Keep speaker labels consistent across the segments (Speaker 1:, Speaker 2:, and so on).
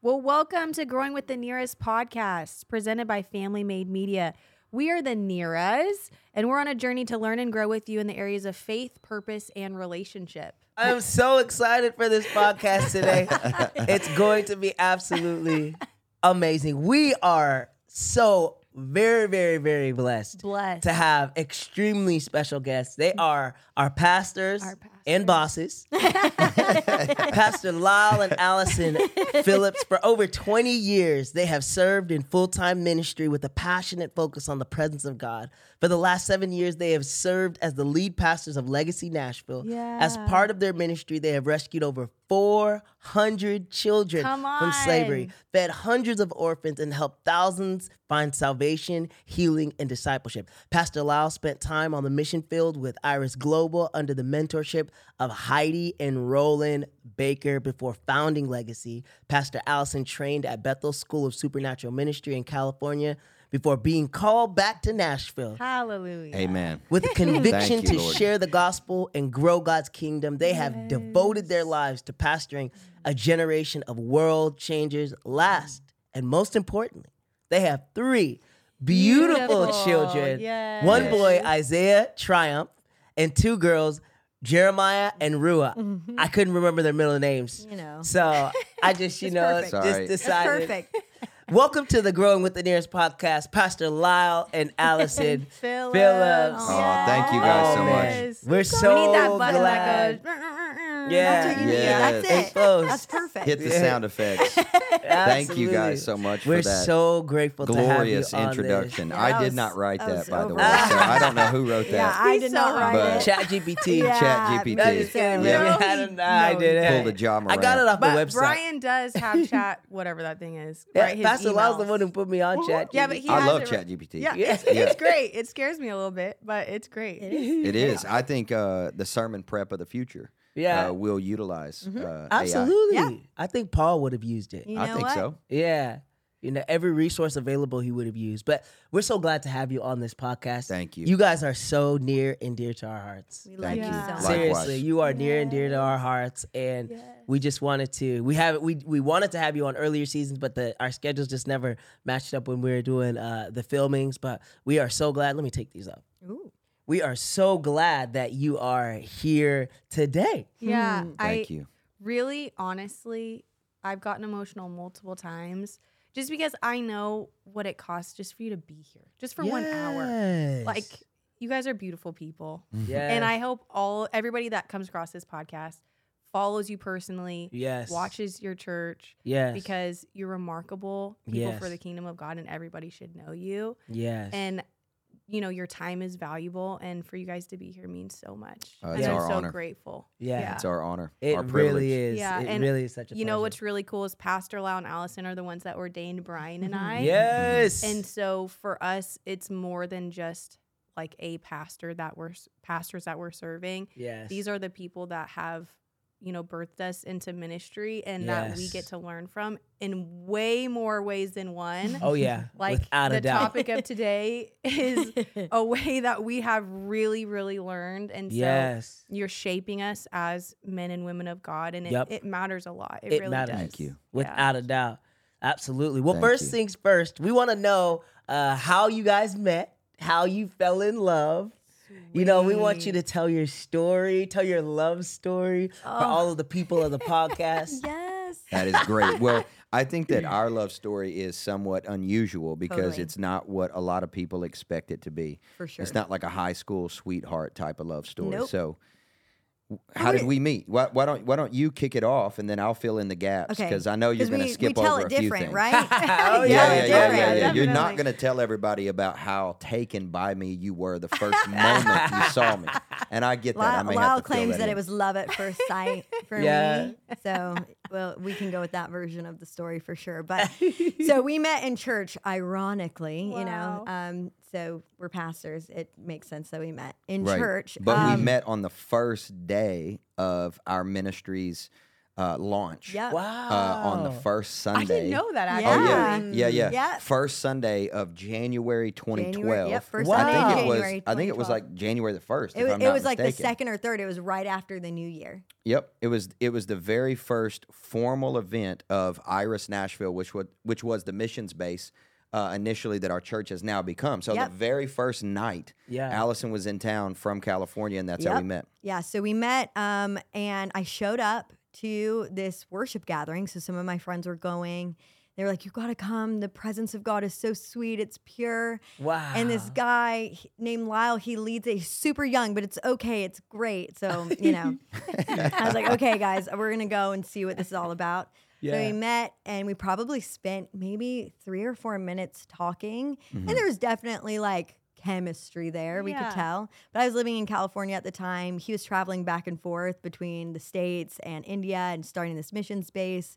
Speaker 1: Well, welcome to Growing with the Nhiras podcast, presented by Family Made Media. We are the Nhiras, and we're on a journey to learn and grow with you in the areas of faith, purpose, and relationship.
Speaker 2: I'm so excited for this podcast today. it's going to be absolutely amazing. We are so very, very, very blessed,
Speaker 1: Blessed.
Speaker 2: to have extremely special guests. They are our pastors,
Speaker 1: Our
Speaker 2: and bosses, Pastor Lyle and Allyson Phillips. For over 20 years, they have served in full time ministry with a passionate focus on the presence of God. For the last seven years, they have served as the lead pastors of Legacy Nashville. As part of their ministry, they have rescued over 400 children from slavery, fed hundreds of orphans, and helped thousands find salvation, healing, and discipleship. Pastor Lyle spent time on the mission field with Iris Global under the mentorship of Heidi and Rolland Baker before founding Legacy. Pastor Allyson trained at Bethel School of Supernatural Ministry in California before being called back to Nashville.
Speaker 1: Hallelujah.
Speaker 3: Amen.
Speaker 2: With conviction
Speaker 3: you,
Speaker 2: to
Speaker 3: Lord.
Speaker 2: share the gospel and grow God's kingdom, they have devoted their lives to pastoring a generation of world changers. Last and most importantly, they have three beautiful,
Speaker 1: Beautiful,
Speaker 2: children.
Speaker 1: yes.
Speaker 2: One boy, Isaiah Triumph, and two girls, Jeremiah and Rua. Mm-hmm. I couldn't remember their middle names.
Speaker 4: You know.
Speaker 2: So I just, you know,
Speaker 1: perfect.
Speaker 2: just
Speaker 3: Sorry.
Speaker 4: That's
Speaker 2: decided.
Speaker 4: perfect.
Speaker 2: Welcome to the Growing with the Nhiras podcast, Pastor Lyle and Allyson
Speaker 1: Phillips.
Speaker 2: Phillips.
Speaker 3: Oh, thank you guys so
Speaker 2: Oh,
Speaker 3: much.
Speaker 2: We're
Speaker 1: we
Speaker 2: so
Speaker 1: need that button
Speaker 2: glad.
Speaker 1: that goes.
Speaker 2: Yeah.
Speaker 4: That's what you need.
Speaker 3: Yes.
Speaker 4: That's it.
Speaker 2: Close.
Speaker 4: That's perfect.
Speaker 3: Hit the
Speaker 2: Yeah.
Speaker 3: sound effects. Thank you guys so much
Speaker 2: We're
Speaker 3: for that
Speaker 2: so grateful to have you
Speaker 3: glorious
Speaker 2: on
Speaker 3: introduction.
Speaker 4: Yeah,
Speaker 3: I
Speaker 4: that
Speaker 3: did not write
Speaker 4: that
Speaker 3: that,
Speaker 4: was
Speaker 3: by the way. So I don't know who wrote that.
Speaker 4: Yeah,
Speaker 3: that.
Speaker 4: I did
Speaker 1: so
Speaker 4: not write
Speaker 3: But-
Speaker 4: it.
Speaker 2: Chat GPT.
Speaker 4: Yeah,
Speaker 3: Chat GPT.
Speaker 2: I'm just kidding.
Speaker 3: Yeah.
Speaker 2: Yeah. I, don't know. I did it.
Speaker 3: Pulled a John
Speaker 2: I got it off the
Speaker 1: But
Speaker 2: website.
Speaker 1: Brian does have chat, whatever that thing is.
Speaker 2: yeah,
Speaker 1: right? His
Speaker 2: Pastor Lyle's the
Speaker 1: emails.
Speaker 2: one who put me on Chat.
Speaker 1: Yeah, but he
Speaker 3: I love
Speaker 1: Chat
Speaker 3: GPT.
Speaker 1: Yeah,
Speaker 2: Yeah.
Speaker 1: It's, it's great. It scares me a little bit, but it's great.
Speaker 4: It is.
Speaker 3: It is. I think uh, the sermon prep of the future
Speaker 2: Yeah.
Speaker 3: uh, will utilize uh, AI.
Speaker 2: Absolutely.
Speaker 4: Yeah.
Speaker 2: I think Paul would have used it.
Speaker 4: You
Speaker 3: I
Speaker 4: know
Speaker 3: think
Speaker 4: what?
Speaker 3: so.
Speaker 2: Yeah. You know, every resource available he would have used. But we're so glad to have you on this podcast.
Speaker 3: Thank you.
Speaker 2: You guys are so near and dear to our hearts.
Speaker 4: We love
Speaker 3: Thank
Speaker 4: you
Speaker 1: you.
Speaker 4: so much.
Speaker 3: Likewise.
Speaker 2: Seriously, you are near and dear to our hearts, and we just wanted to. We have we we wanted to have you on earlier seasons, but the our schedules just never matched up when we were doing uh, the filmings. But we are so glad. Let me take these up.
Speaker 4: Ooh.
Speaker 2: We are so glad that you are here today.
Speaker 1: Yeah, hmm. I
Speaker 3: Thank you.
Speaker 1: really, honestly, I've gotten emotional multiple times just because I know what it costs just for you to be here, just for one hour. Like, you guys are beautiful people, mm-hmm.
Speaker 2: yes.
Speaker 1: and I hope all everybody that comes across this podcast follows you personally,
Speaker 2: yes
Speaker 1: watches your church
Speaker 2: yes
Speaker 1: because you're remarkable people for the kingdom of God, and everybody should know you.
Speaker 2: yes
Speaker 1: And you know your time is valuable, and for you guys to be here means so much.
Speaker 3: Uh,
Speaker 1: and
Speaker 3: it's
Speaker 1: I'm
Speaker 3: our
Speaker 1: so
Speaker 3: honor.
Speaker 1: grateful.
Speaker 2: Yeah.
Speaker 3: It's our honor.
Speaker 2: it
Speaker 3: our privilege.
Speaker 2: really is.
Speaker 1: Yeah,
Speaker 2: it
Speaker 1: and
Speaker 2: really is such a
Speaker 1: you know what's really cool is Pastor Lyle and Allyson are the ones that ordained Brian and I.
Speaker 2: yes
Speaker 1: And so for us, it's more than just like a pastor that we're pastors that we're serving.
Speaker 2: yes
Speaker 1: These are the people that have, you know, birthed us into ministry and that we get to learn from in way more ways than one.
Speaker 2: oh yeah
Speaker 1: like
Speaker 2: without
Speaker 1: the
Speaker 2: a doubt
Speaker 1: topic of today is a way that we have really, really learned. And so
Speaker 2: yes
Speaker 1: you're shaping us as men and women of God, and it,
Speaker 2: Yep.
Speaker 1: it matters a lot. It,
Speaker 2: It
Speaker 1: really
Speaker 2: matters.
Speaker 1: does.
Speaker 3: Thank you.
Speaker 2: without a doubt absolutely well
Speaker 3: Thank
Speaker 2: first
Speaker 3: you.
Speaker 2: things first we want to know uh, how you guys met how you fell in love you know we want you to tell your story tell your love story for oh. all of the people of the podcast
Speaker 4: Yes.
Speaker 3: That is great. Well, I think that our love story is somewhat unusual because
Speaker 4: Totally.
Speaker 3: it's not what a lot of people expect it to be.
Speaker 4: For sure.
Speaker 3: It's not like a high school sweetheart type of love story.
Speaker 4: Nope.
Speaker 3: So, w- how did we meet? Why, why don't Why don't you kick it off and then I'll fill in the gaps
Speaker 4: Okay.
Speaker 3: because I know you're going to skip
Speaker 4: we tell
Speaker 3: over
Speaker 4: it
Speaker 3: a few
Speaker 4: different,
Speaker 3: things.
Speaker 4: right?
Speaker 2: Oh,
Speaker 3: Yeah,
Speaker 2: yeah,
Speaker 3: yeah,
Speaker 4: it's
Speaker 3: yeah,
Speaker 4: different.
Speaker 3: yeah, yeah. You're not going to tell everybody about how taken by me you were the first moment you saw me, and I get that. I
Speaker 4: Lyle,
Speaker 3: may
Speaker 4: Lyle
Speaker 3: have to
Speaker 4: claims that,
Speaker 3: in.
Speaker 4: it was love at first sight for
Speaker 2: Yeah.
Speaker 4: me. So well, we can go with that version of the story for sure. But so we met in church, ironically, you know. Um, so we're pastors. It makes sense that we met in
Speaker 3: Right.
Speaker 4: church.
Speaker 3: But
Speaker 4: Um,
Speaker 3: we met on the first day of our ministry's uh, launch.
Speaker 4: Yep.
Speaker 2: Wow.
Speaker 3: Uh, on the first Sunday.
Speaker 1: I didn't know that
Speaker 4: Yeah.
Speaker 1: actually.
Speaker 3: Oh yeah, yeah, yeah.
Speaker 4: Yeah.
Speaker 3: First Sunday of January 2012.
Speaker 4: yep, first
Speaker 2: Wow.
Speaker 4: Sunday
Speaker 3: I think it was.
Speaker 4: January
Speaker 3: I think it was like January the first.
Speaker 4: It
Speaker 3: if
Speaker 4: was,
Speaker 3: I'm
Speaker 4: it
Speaker 3: not
Speaker 4: was like the second or third. It was right after the new year.
Speaker 3: Yep, it was. It was the very first formal event of Iris Nashville, which was which was the missions base uh, initially that our church has now become. So
Speaker 4: Yep.
Speaker 3: the very first night,
Speaker 2: Yeah.
Speaker 3: Allyson was in town from California, and that's how we met.
Speaker 4: Yeah, so we met, um, and I showed up to this worship gathering. So some of my friends were going. They were like, "You got to come. The presence of God is so sweet. It's pure."
Speaker 2: Wow.
Speaker 4: And this guy named Lyle, he leads a super young, but it's okay. It's great. So you know, I was like, "Okay, guys, we're gonna go and see what this is all about." So we met, and we probably spent maybe three or four minutes talking,
Speaker 2: Mm-hmm.
Speaker 4: and there was definitely like chemistry there. We
Speaker 1: Yeah.
Speaker 4: could tell. But I was living in California at the time. He was traveling back and forth between the states and India and starting this mission space.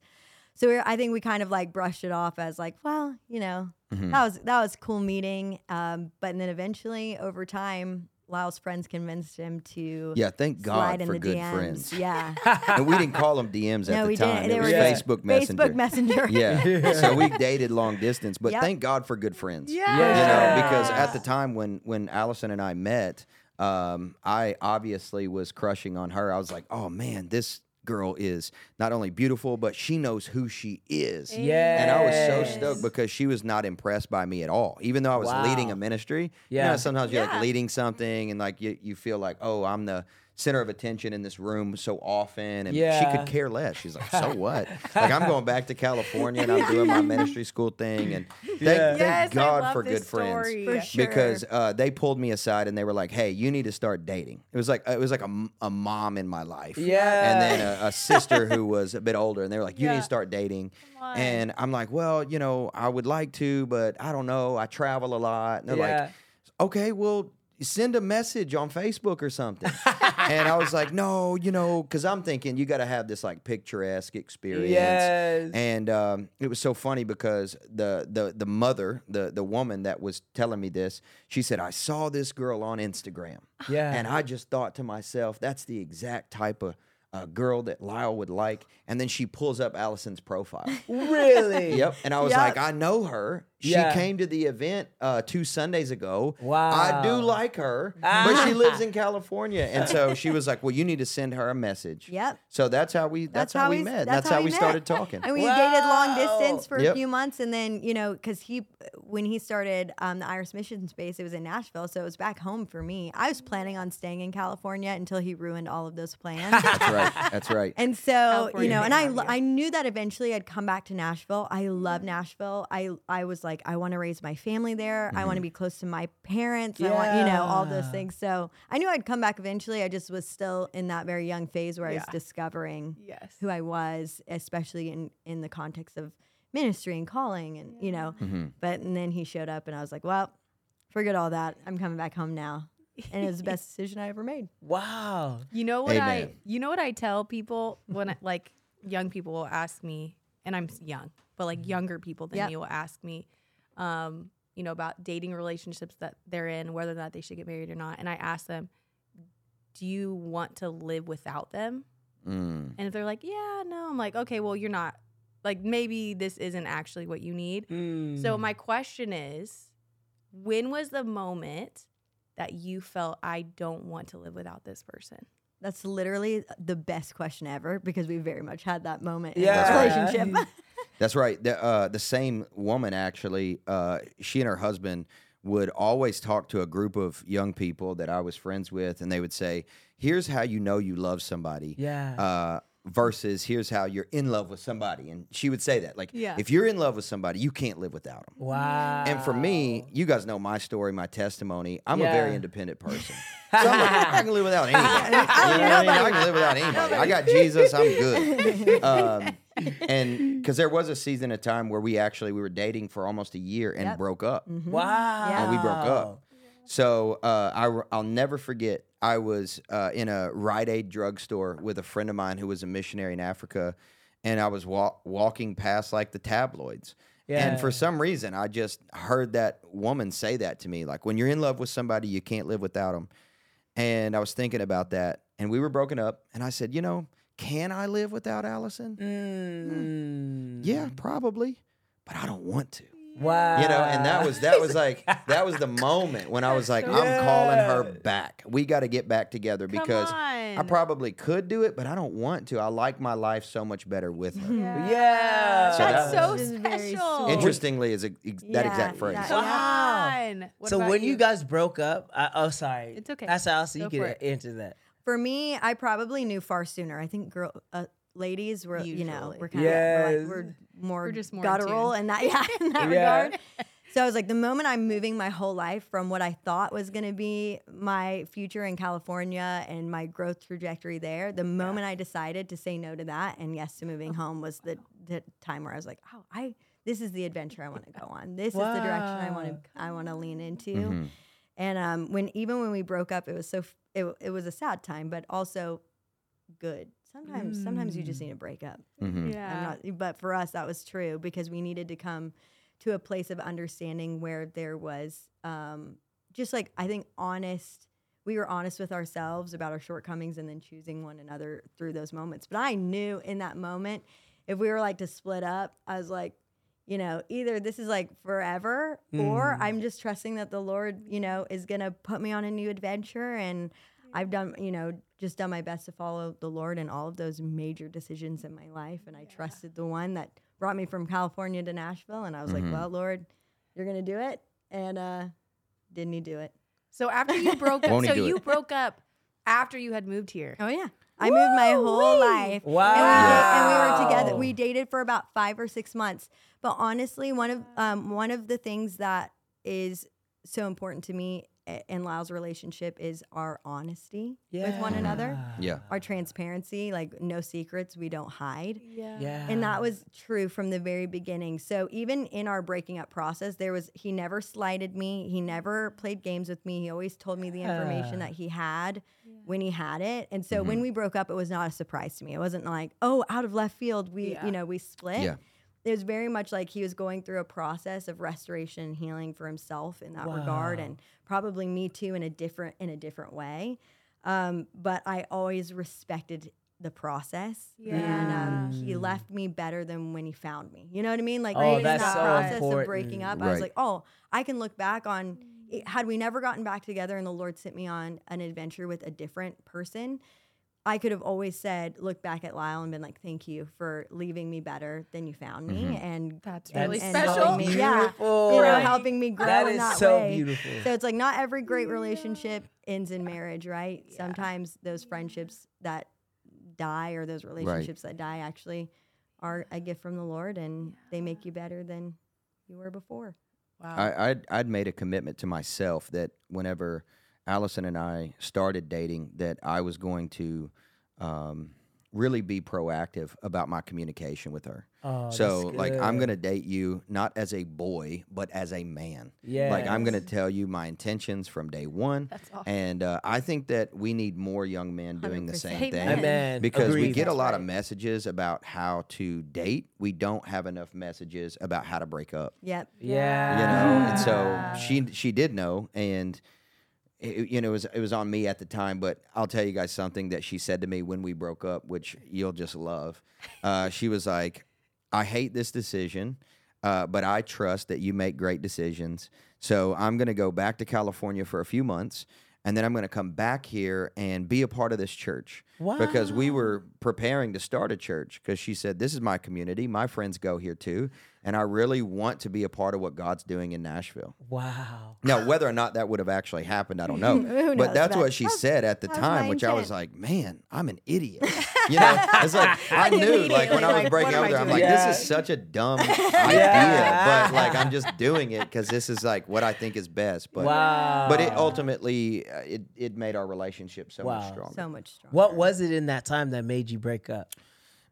Speaker 4: So we I think we kind of like brushed it off as like, well, you know,
Speaker 2: Mm-hmm.
Speaker 4: that was that was cool meeting. Um, but then eventually, over time, Lyle's friends convinced him to
Speaker 3: Yeah, thank God
Speaker 4: slide
Speaker 3: for good
Speaker 4: DMs.
Speaker 3: friends.
Speaker 4: Yeah,
Speaker 3: and we didn't call them DMs at
Speaker 4: no,
Speaker 3: the
Speaker 4: we
Speaker 3: time.
Speaker 4: didn't.
Speaker 3: It
Speaker 4: They
Speaker 3: was
Speaker 4: were
Speaker 2: Yeah.
Speaker 3: Facebook Messenger.
Speaker 4: Facebook Messenger.
Speaker 3: Yeah. so we dated long distance, but
Speaker 4: Yep.
Speaker 3: thank God for good friends.
Speaker 1: Yeah.
Speaker 3: You know, because at the time when when Allyson and I met, um, I obviously was crushing on her. I was like, oh man, this girl is not only beautiful, but she knows who she is.
Speaker 2: Yeah.
Speaker 3: And I was so stoked because she was not impressed by me at all. Even though I was leading a ministry. You
Speaker 2: Yeah.
Speaker 3: know, sometimes you're
Speaker 1: Yeah.
Speaker 3: like leading something and like you, you feel like, oh, I'm the center of attention in this room so often. And she could care less. She's like, so what? like I'm going back to California and I'm doing my ministry school thing. And thank,
Speaker 2: Yeah.
Speaker 3: thank
Speaker 1: Yes,
Speaker 3: God for
Speaker 1: this
Speaker 3: good friends.
Speaker 4: For sure.
Speaker 3: because uh, they pulled me aside and they were like, "Hey, you need to start dating." It was like it was like a, m- a mom in my life,
Speaker 2: Yeah.
Speaker 3: and then a, a sister who was a bit older, and they were like, "You need to start dating." And I'm like, "Well, you know, I would like to, but I don't know. I travel a lot." And they're
Speaker 2: Yeah.
Speaker 3: like, "Okay, well." Send a message on Facebook or something. and I was like, no, you know, because I'm thinking you got to have this like picturesque experience.
Speaker 2: Yes.
Speaker 3: And um, it was so funny because the the the mother, the the woman that was telling me this, she said, "I saw this girl on Instagram,
Speaker 2: Yeah.
Speaker 3: and I just thought to myself, that's the exact type of uh, girl that Lyle would like." And then she pulls up Allyson's profile.
Speaker 2: really?
Speaker 3: Yep. And I was
Speaker 4: Yep.
Speaker 3: like, I know her. She
Speaker 2: Yeah.
Speaker 3: came to the event uh, two Sundays ago.
Speaker 2: Wow.
Speaker 3: I do like her, but she lives in California. And so she was like, Well, you need to send her a message.
Speaker 4: Yep.
Speaker 3: So that's how we that's, how, we met. That's, how, we
Speaker 4: met.
Speaker 3: started talking.
Speaker 4: And we dated long distance for
Speaker 3: Yep.
Speaker 4: a few months, and then you know, because he, when he started um, the Iris Mission Space, it was in Nashville, so it was back home for me. I was planning on staying in California until he ruined all of those plans.
Speaker 3: That's right. That's right.
Speaker 4: And so, you know, and I
Speaker 1: you.
Speaker 4: I knew that eventually I'd come back to Nashville. I love Nashville. I, I was like, I want to raise my family there. I want to be close to my parents. I want, you know, all those things. So I knew I'd come back eventually. I just was still in that very young phase where I was discovering
Speaker 1: Yes.
Speaker 4: who I was, especially in, in the context of ministry and calling and, you know,
Speaker 3: Mm-hmm.
Speaker 4: but, and then he showed up and I was like, well, forget all that. I'm coming back home now. And it was the best decision I ever made.
Speaker 2: Wow.
Speaker 1: You know what I you know what I tell people when I, like young people will ask me and I'm young, but like younger people than
Speaker 4: Yep.
Speaker 1: me will ask me um you know about dating relationships that they're in whether or not they should get married or not and I ask them do you want to live without them?
Speaker 3: Mm.
Speaker 1: And if they're like, "Yeah, no." I'm like, "Okay, well, you're not like maybe this isn't actually what you need."
Speaker 2: Mm.
Speaker 1: So my question is, when was the moment that you felt I don't want to live without this person?
Speaker 4: That's literally the best question ever because we very much had that moment in
Speaker 2: Yeah.
Speaker 4: our relationship.
Speaker 3: That's right. The, uh, the same woman, actually, uh, she and her husband would always talk to a group of young people that I was friends with, and they would say, Here's how you know you love somebody.
Speaker 2: Yeah.
Speaker 3: Uh, versus here's how you're in love with somebody. And she would say that. Like,
Speaker 1: Yeah.
Speaker 3: if you're in love with somebody, you can't live without them.
Speaker 2: wow.
Speaker 3: And for me, you guys know my story, my testimony. I'm a very independent person. So I'm like, I can live without anybody. You know what I mean? I can live without anybody. I got Jesus. I'm good. Um, and because there was a season of time where we actually we were dating for almost a year and
Speaker 4: Yep.
Speaker 3: broke up.
Speaker 2: Wow.
Speaker 3: And we broke up. So uh, I, will never forget. I was uh, in a Rite Aid drugstore with a friend of mine who was a missionary in Africa, and I was wa- walking past like the tabloids. And for some reason, I just heard that woman say that to me. Like, when you're in love with somebody, you can't live without them. And I was thinking about that. And we were broken up. And I said, you know, can I live without Allyson?
Speaker 2: Mm.
Speaker 3: Yeah, probably. But I don't want to.
Speaker 2: Wow.
Speaker 3: You know, and that was that was like that was the moment when I was like, I'm calling her back. We got to get back together because I probably could do it, but I don't want to. I like my life so much better with her.
Speaker 2: Yeah.
Speaker 3: So
Speaker 1: That's
Speaker 3: that
Speaker 1: so
Speaker 4: was very
Speaker 1: special.
Speaker 3: Interestingly, is a, ex- that exact phrase.
Speaker 4: that-
Speaker 2: Wow.
Speaker 1: What
Speaker 2: so when you? guys broke up, I, oh sorry,
Speaker 1: It's okay.
Speaker 2: That's Allyson.
Speaker 1: Go
Speaker 2: You
Speaker 1: for
Speaker 2: can answer that.
Speaker 4: For me, I probably knew far sooner. I think girl, uh, ladies were, you know,
Speaker 1: Usually.
Speaker 4: we're kind of we're, like, we're more
Speaker 1: We're just more in
Speaker 4: guttural
Speaker 1: tune.
Speaker 4: and that yeah, in that
Speaker 2: Yeah.
Speaker 4: regard. So I was like, the moment I'm moving my whole life from what I thought was going to be my future in California and my growth trajectory there, the moment I decided to say no to that and yes to moving home was the, the time where I was like, oh, I this is the adventure I want to go on. This is the direction I want to I want to lean into.
Speaker 3: Mm-hmm.
Speaker 4: And um, when even when we broke up, it was so f- it, it was a sad time, but also good. Sometimes sometimes you just need a break up.
Speaker 3: Mhm.
Speaker 4: I'm
Speaker 1: Yeah.
Speaker 4: not, but for us, that was true because we needed to come to a place of understanding where there was um, just like I think honest. We were honest with ourselves about our shortcomings and then choosing one another through those moments. But I knew in that moment, if we were like to split up, I was like, you know, either this is like forever or I'm just trusting that the Lord, you know, is going to put me on a new adventure. And I've done, you know, just done my best to follow the Lord in all of those major decisions in my life. And I trusted the one that brought me from California to Nashville. And I was like, well, Lord, you're going to do it. And uh, didn't he do it?
Speaker 1: So after you broke up, so you
Speaker 3: it?
Speaker 1: broke up after you had moved here.
Speaker 4: Oh yeah. I moved my whole life. And we, and we were together. We dated for about five or six months. But honestly, one of um, one of the things that is so important to me i- in Lyle's relationship is our honesty with one another,
Speaker 3: Yeah.
Speaker 4: our transparency. Like no secrets, we don't hide.
Speaker 1: Yeah.
Speaker 2: Yeah.
Speaker 4: And that was true from the very beginning. So even in our breaking up process, there was he never slighted me. He never played games with me. He always told me the information that he had when he had it. And so when we broke up, it was not a surprise to me. It wasn't like, oh, out of left field, we
Speaker 1: Yeah.
Speaker 4: you know we split.
Speaker 3: Yeah.
Speaker 4: It was very much like he was going through a process of restoration and healing for himself in that regard, and probably me too in a different in a different way. Um, but I always respected the process. And um, he left me better than when he found me. You know what I mean? Like
Speaker 2: Oh,
Speaker 4: in that
Speaker 2: so
Speaker 4: process of breaking
Speaker 2: important.
Speaker 4: up, I was like, oh, I can look back on it, had we never gotten back together and the Lord sent me on an adventure with a different person. I could have always said, look back at Lyle and been like, thank you for leaving me better than you found me. And
Speaker 1: That's really
Speaker 4: and
Speaker 1: special.
Speaker 4: helping me- yeah,
Speaker 2: Beautiful.
Speaker 4: you know,
Speaker 1: Right.
Speaker 4: helping me grow
Speaker 2: That
Speaker 4: in that
Speaker 2: so
Speaker 4: way.
Speaker 2: beautiful.
Speaker 4: So it's like not every great relationship ends in marriage, right? Sometimes those friendships that die or those relationships that die actually are a gift from the Lord and they make you better than you were before.
Speaker 1: Wow.
Speaker 3: I, I'd, I'd made a commitment to myself that whenever Allyson and I started dating, that I was going to um, really be proactive about my communication with her.
Speaker 2: Oh,
Speaker 3: so, like, I'm going to date you not as a boy, but as a man. Yeah. Like, I'm going to tell you my intentions from day one.
Speaker 1: That's awesome.
Speaker 3: And uh, I think that we need more young men doing the
Speaker 4: 100%.
Speaker 3: same
Speaker 1: Amen.
Speaker 3: thing
Speaker 2: Amen.
Speaker 3: because we
Speaker 2: Agreed.
Speaker 3: get a
Speaker 1: That's
Speaker 3: lot of messages about how to date. We don't have enough messages about how to break up
Speaker 4: Yep.
Speaker 2: Yeah.
Speaker 3: you know and so she she did know and it, you know it was it was on me at the time but i'll tell you guys something that she said to me when we broke up which you'll just love. Uh, she was like i hate this decision uh, but i trust that you make great decisions. So i'm going to go back to california for a few months and then i'm going to come back here and be a part of this church. Because we were preparing to start a church because she said this is my community. My friends go here too and i really want to be a part of what god's doing in nashville
Speaker 2: Wow.
Speaker 3: now whether or not that would have actually happened i don't know but that's
Speaker 4: but
Speaker 3: what she
Speaker 4: that's-
Speaker 3: said at the time
Speaker 4: my
Speaker 3: which i was like man i'm an idiot you know it's like i knew like when i was
Speaker 4: like,
Speaker 3: breaking up with her
Speaker 4: I
Speaker 3: i'm like
Speaker 2: doing?
Speaker 3: this is such a dumb idea but like i'm just doing it because this is like what i think is best but
Speaker 2: wow.
Speaker 3: but it ultimately uh, it, it made our relationship so
Speaker 2: Wow.
Speaker 3: much stronger
Speaker 4: So much stronger.
Speaker 2: What was it in that time that made you break up?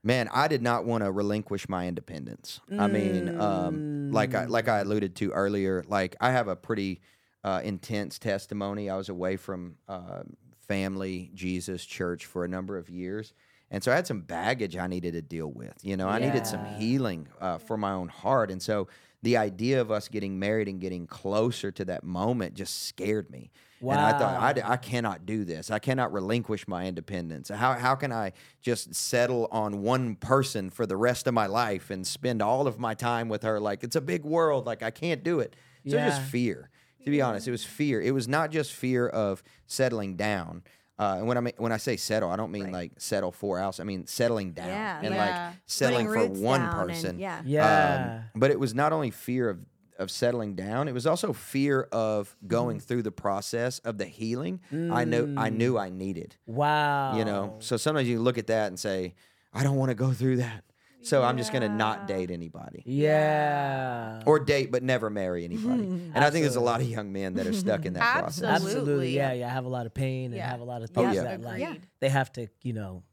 Speaker 3: Man, I did not want to relinquish my independence. I mean, um, like I like I alluded to earlier, like I have a pretty uh, intense testimony. I was away from uh, family, Jesus, church for a number of years, And so I had some baggage I needed to deal with. You know, I needed some healing uh, for my own heart. And so the idea of us getting married and getting closer to that moment just scared me. And I thought, I, I cannot do this. I cannot relinquish my independence. How, how can I just settle on one person for the rest of my life and spend all of my time with her? Like, it's a big world. Like, I can't do it. So it was just fear. To be honest, it was fear. It was not just fear of settling down. Uh, and when I mean, when I say settle, I don't mean like settle for a house. I mean settling down
Speaker 4: Yeah.
Speaker 3: and
Speaker 1: Yeah.
Speaker 3: like settling for one
Speaker 4: down and-
Speaker 3: person.
Speaker 4: yeah.
Speaker 2: Yeah.
Speaker 3: Um, but it was not only fear of of settling down; it was also fear of going
Speaker 2: Mm.
Speaker 3: through the process of the healing. I know I knew I needed.
Speaker 2: wow.
Speaker 3: You know, so sometimes you look at that and say, "I don't want to go through that." So I'm just gonna not date anybody.
Speaker 2: Yeah.
Speaker 3: Or date but never marry anybody. and I think there's a lot of young men that are stuck in that process.
Speaker 1: Absolutely.
Speaker 2: Absolutely. Yeah, yeah. Have a lot of pain and
Speaker 1: Yeah.
Speaker 2: have a lot of
Speaker 3: Oh,
Speaker 2: things
Speaker 3: yeah.
Speaker 2: that like
Speaker 1: Agreed.
Speaker 2: they have to, you know.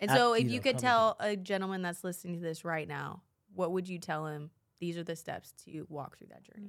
Speaker 1: And
Speaker 2: Have-
Speaker 1: so, if
Speaker 2: you
Speaker 1: you
Speaker 2: know,
Speaker 1: could tell a gentleman that's listening to this right now, what would you tell him? These are the steps to walk through that journey.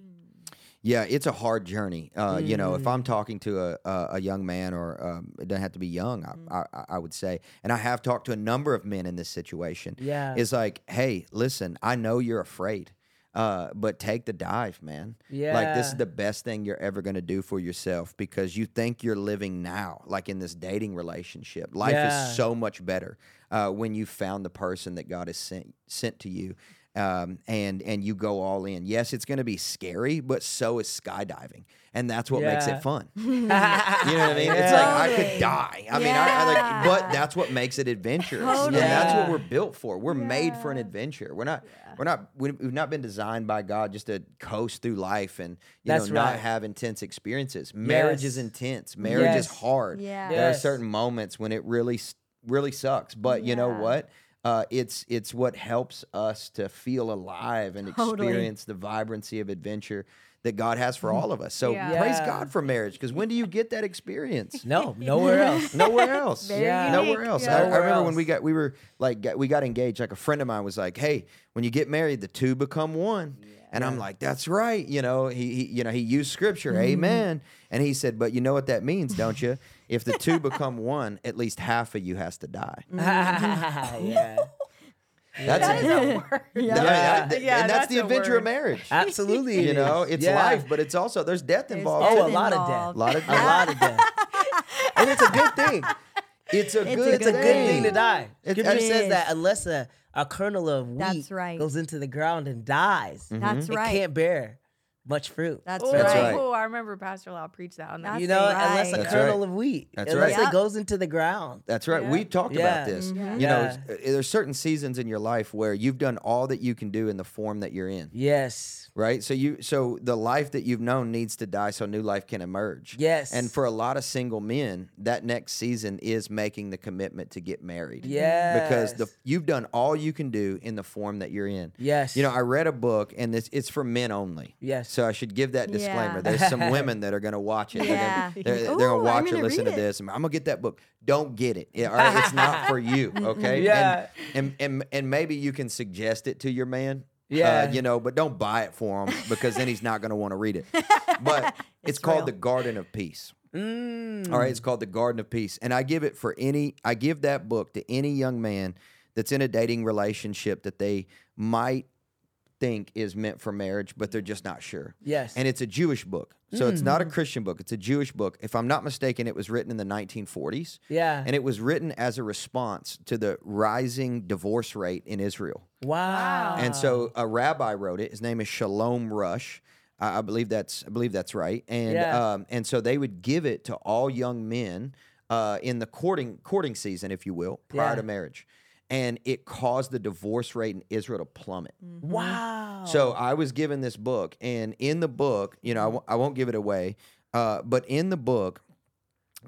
Speaker 3: Yeah, it's a hard journey. Uh, You know, if I'm
Speaker 2: Mm.
Speaker 3: talking to a, a, a young man, or um, it doesn't have to be young,
Speaker 2: Mm.
Speaker 3: I, I, I would say, and I have talked to a number of men in this situation.
Speaker 2: Yeah.
Speaker 3: It's like, hey, listen, I know you're afraid, uh, but take the dive, man. Yeah. Like, this is the best thing you're ever going to do for yourself because you think you're living now, like in this dating relationship. Life
Speaker 2: Yeah.
Speaker 3: is so much better uh, when you found the person that God has sent, sent to you um, and and you go all in. Yes, it's going to be scary, but so is skydiving, and that's what makes it fun. you know what I mean? It's like I could die. I mean, I, I like, but that's what makes it adventurous,
Speaker 4: Totally.
Speaker 3: and that's what we're built for. We're made for an adventure. We're not. We're not. we- We've not been designed by God just to coast through life and you
Speaker 2: That's
Speaker 3: know not have intense experiences. Marriage is intense. Marriage is hard.
Speaker 4: Yeah.
Speaker 3: There are certain moments when it really really sucks, but you know what? Uh, it's it's what helps us to feel alive and
Speaker 4: Totally.
Speaker 3: experience the vibrancy of adventure that God has for all of us. So
Speaker 1: Yeah.
Speaker 3: praise God for marriage because when do you get that experience?
Speaker 2: No, nowhere else.
Speaker 3: Nowhere else.
Speaker 2: Yeah.
Speaker 3: Nowhere else.
Speaker 4: Yeah.
Speaker 3: I, I
Speaker 2: Nowhere
Speaker 3: remember when we got we were like got, we got engaged. Like a friend of mine was like, "Hey, when you get married, the two become one." And I'm like, "That's right." You know, he, he you know he used scripture,
Speaker 2: Mm-hmm.
Speaker 3: Amen. And he said, "But you know what that means, don't you? If the two become one, at least half of you has to die."
Speaker 2: yeah.
Speaker 3: That's
Speaker 1: That is a word.
Speaker 3: I mean,
Speaker 4: Yeah.
Speaker 3: that- th-
Speaker 1: Yeah,
Speaker 3: and that's,
Speaker 1: that's
Speaker 3: the adventure
Speaker 1: word.
Speaker 3: of marriage.
Speaker 2: Absolutely.
Speaker 3: You know, it's
Speaker 2: Yeah.
Speaker 3: life, but it's also there's death
Speaker 4: There's
Speaker 3: involved.
Speaker 2: Oh, a lot of death.
Speaker 3: A lot of
Speaker 2: A lot of death. and it's a good thing.
Speaker 3: It's a
Speaker 4: It's a
Speaker 3: good.
Speaker 2: It's a good thing to die.
Speaker 3: It-
Speaker 2: Scripture says that unless a, a kernel of wheat
Speaker 4: That's right.
Speaker 2: goes into the ground and dies, mm-hmm.
Speaker 4: That's
Speaker 2: it
Speaker 4: right.
Speaker 2: can't bear much fruit.
Speaker 4: That's
Speaker 1: Oh,
Speaker 4: right.
Speaker 3: That's right.
Speaker 1: I remember Pastor Lyle preached that on that.
Speaker 2: You know, unless a.
Speaker 3: That's
Speaker 2: kernel
Speaker 3: right.
Speaker 2: of wheat,
Speaker 3: That's
Speaker 2: unless
Speaker 4: right.
Speaker 2: it goes into the ground.
Speaker 3: That's right.
Speaker 1: Yeah.
Speaker 3: We've talked
Speaker 2: Yeah.
Speaker 3: about this.
Speaker 4: Mhm.
Speaker 3: You know,
Speaker 2: Yeah.
Speaker 3: s- uh, there's certain seasons in your life where you've done all that you can do in the form that you're in.
Speaker 2: Yes.
Speaker 3: Right? So you so the life that you've known needs to die so new life can emerge.
Speaker 2: Yes.
Speaker 3: And for a lot of single men, that next season is making the commitment to get married. Because the you've done all you can do in the form that you're in.
Speaker 2: Yes.
Speaker 3: You know, I read a book and this it's for men only.
Speaker 2: Yes.
Speaker 3: So I should give that disclaimer.
Speaker 4: Yeah.
Speaker 3: There's some women that are going to watch it. They're
Speaker 4: Yeah.
Speaker 3: gonna- They're, they're going to watch it,
Speaker 4: gonna
Speaker 3: listen to
Speaker 4: it.
Speaker 3: this. I'm going to get that book. Don't get it. Yeah, all right? It's not for you. Okay.
Speaker 2: Yeah.
Speaker 3: And, and and and maybe you can suggest it to your man. Uh,
Speaker 2: Yeah.
Speaker 3: you know, but don't buy it for him because then he's not going to want to read it. But it's,
Speaker 4: It's
Speaker 3: called
Speaker 4: real.
Speaker 3: the Garden of Peace.
Speaker 2: Mm.
Speaker 3: All right, it's called the Garden of Peace, and I give it for any. I give that book to any young man that's in a dating relationship that they might think is meant for marriage, but they're just not sure.
Speaker 2: Yes.
Speaker 3: And it's a Jewish book, so it's not
Speaker 2: Mm.
Speaker 3: a Christian book. It's a Jewish book. If I'm not mistaken, it was written in the 1940s,
Speaker 2: yeah.
Speaker 3: and it was written as a response to the rising divorce rate in Israel.
Speaker 2: wow.
Speaker 3: And so a rabbi wrote it. His name is Shalom Arush. I, I believe that's I believe that's right. And
Speaker 2: Yeah.
Speaker 3: um, and so they would give it to all young men uh, in the courting courting season, if you will, prior
Speaker 2: Yeah.
Speaker 3: to marriage. And it caused the divorce rate in Israel to plummet.
Speaker 2: wow.
Speaker 3: So I was given this book, and in the book, you know, I w- I won't give it away, uh, but in the book,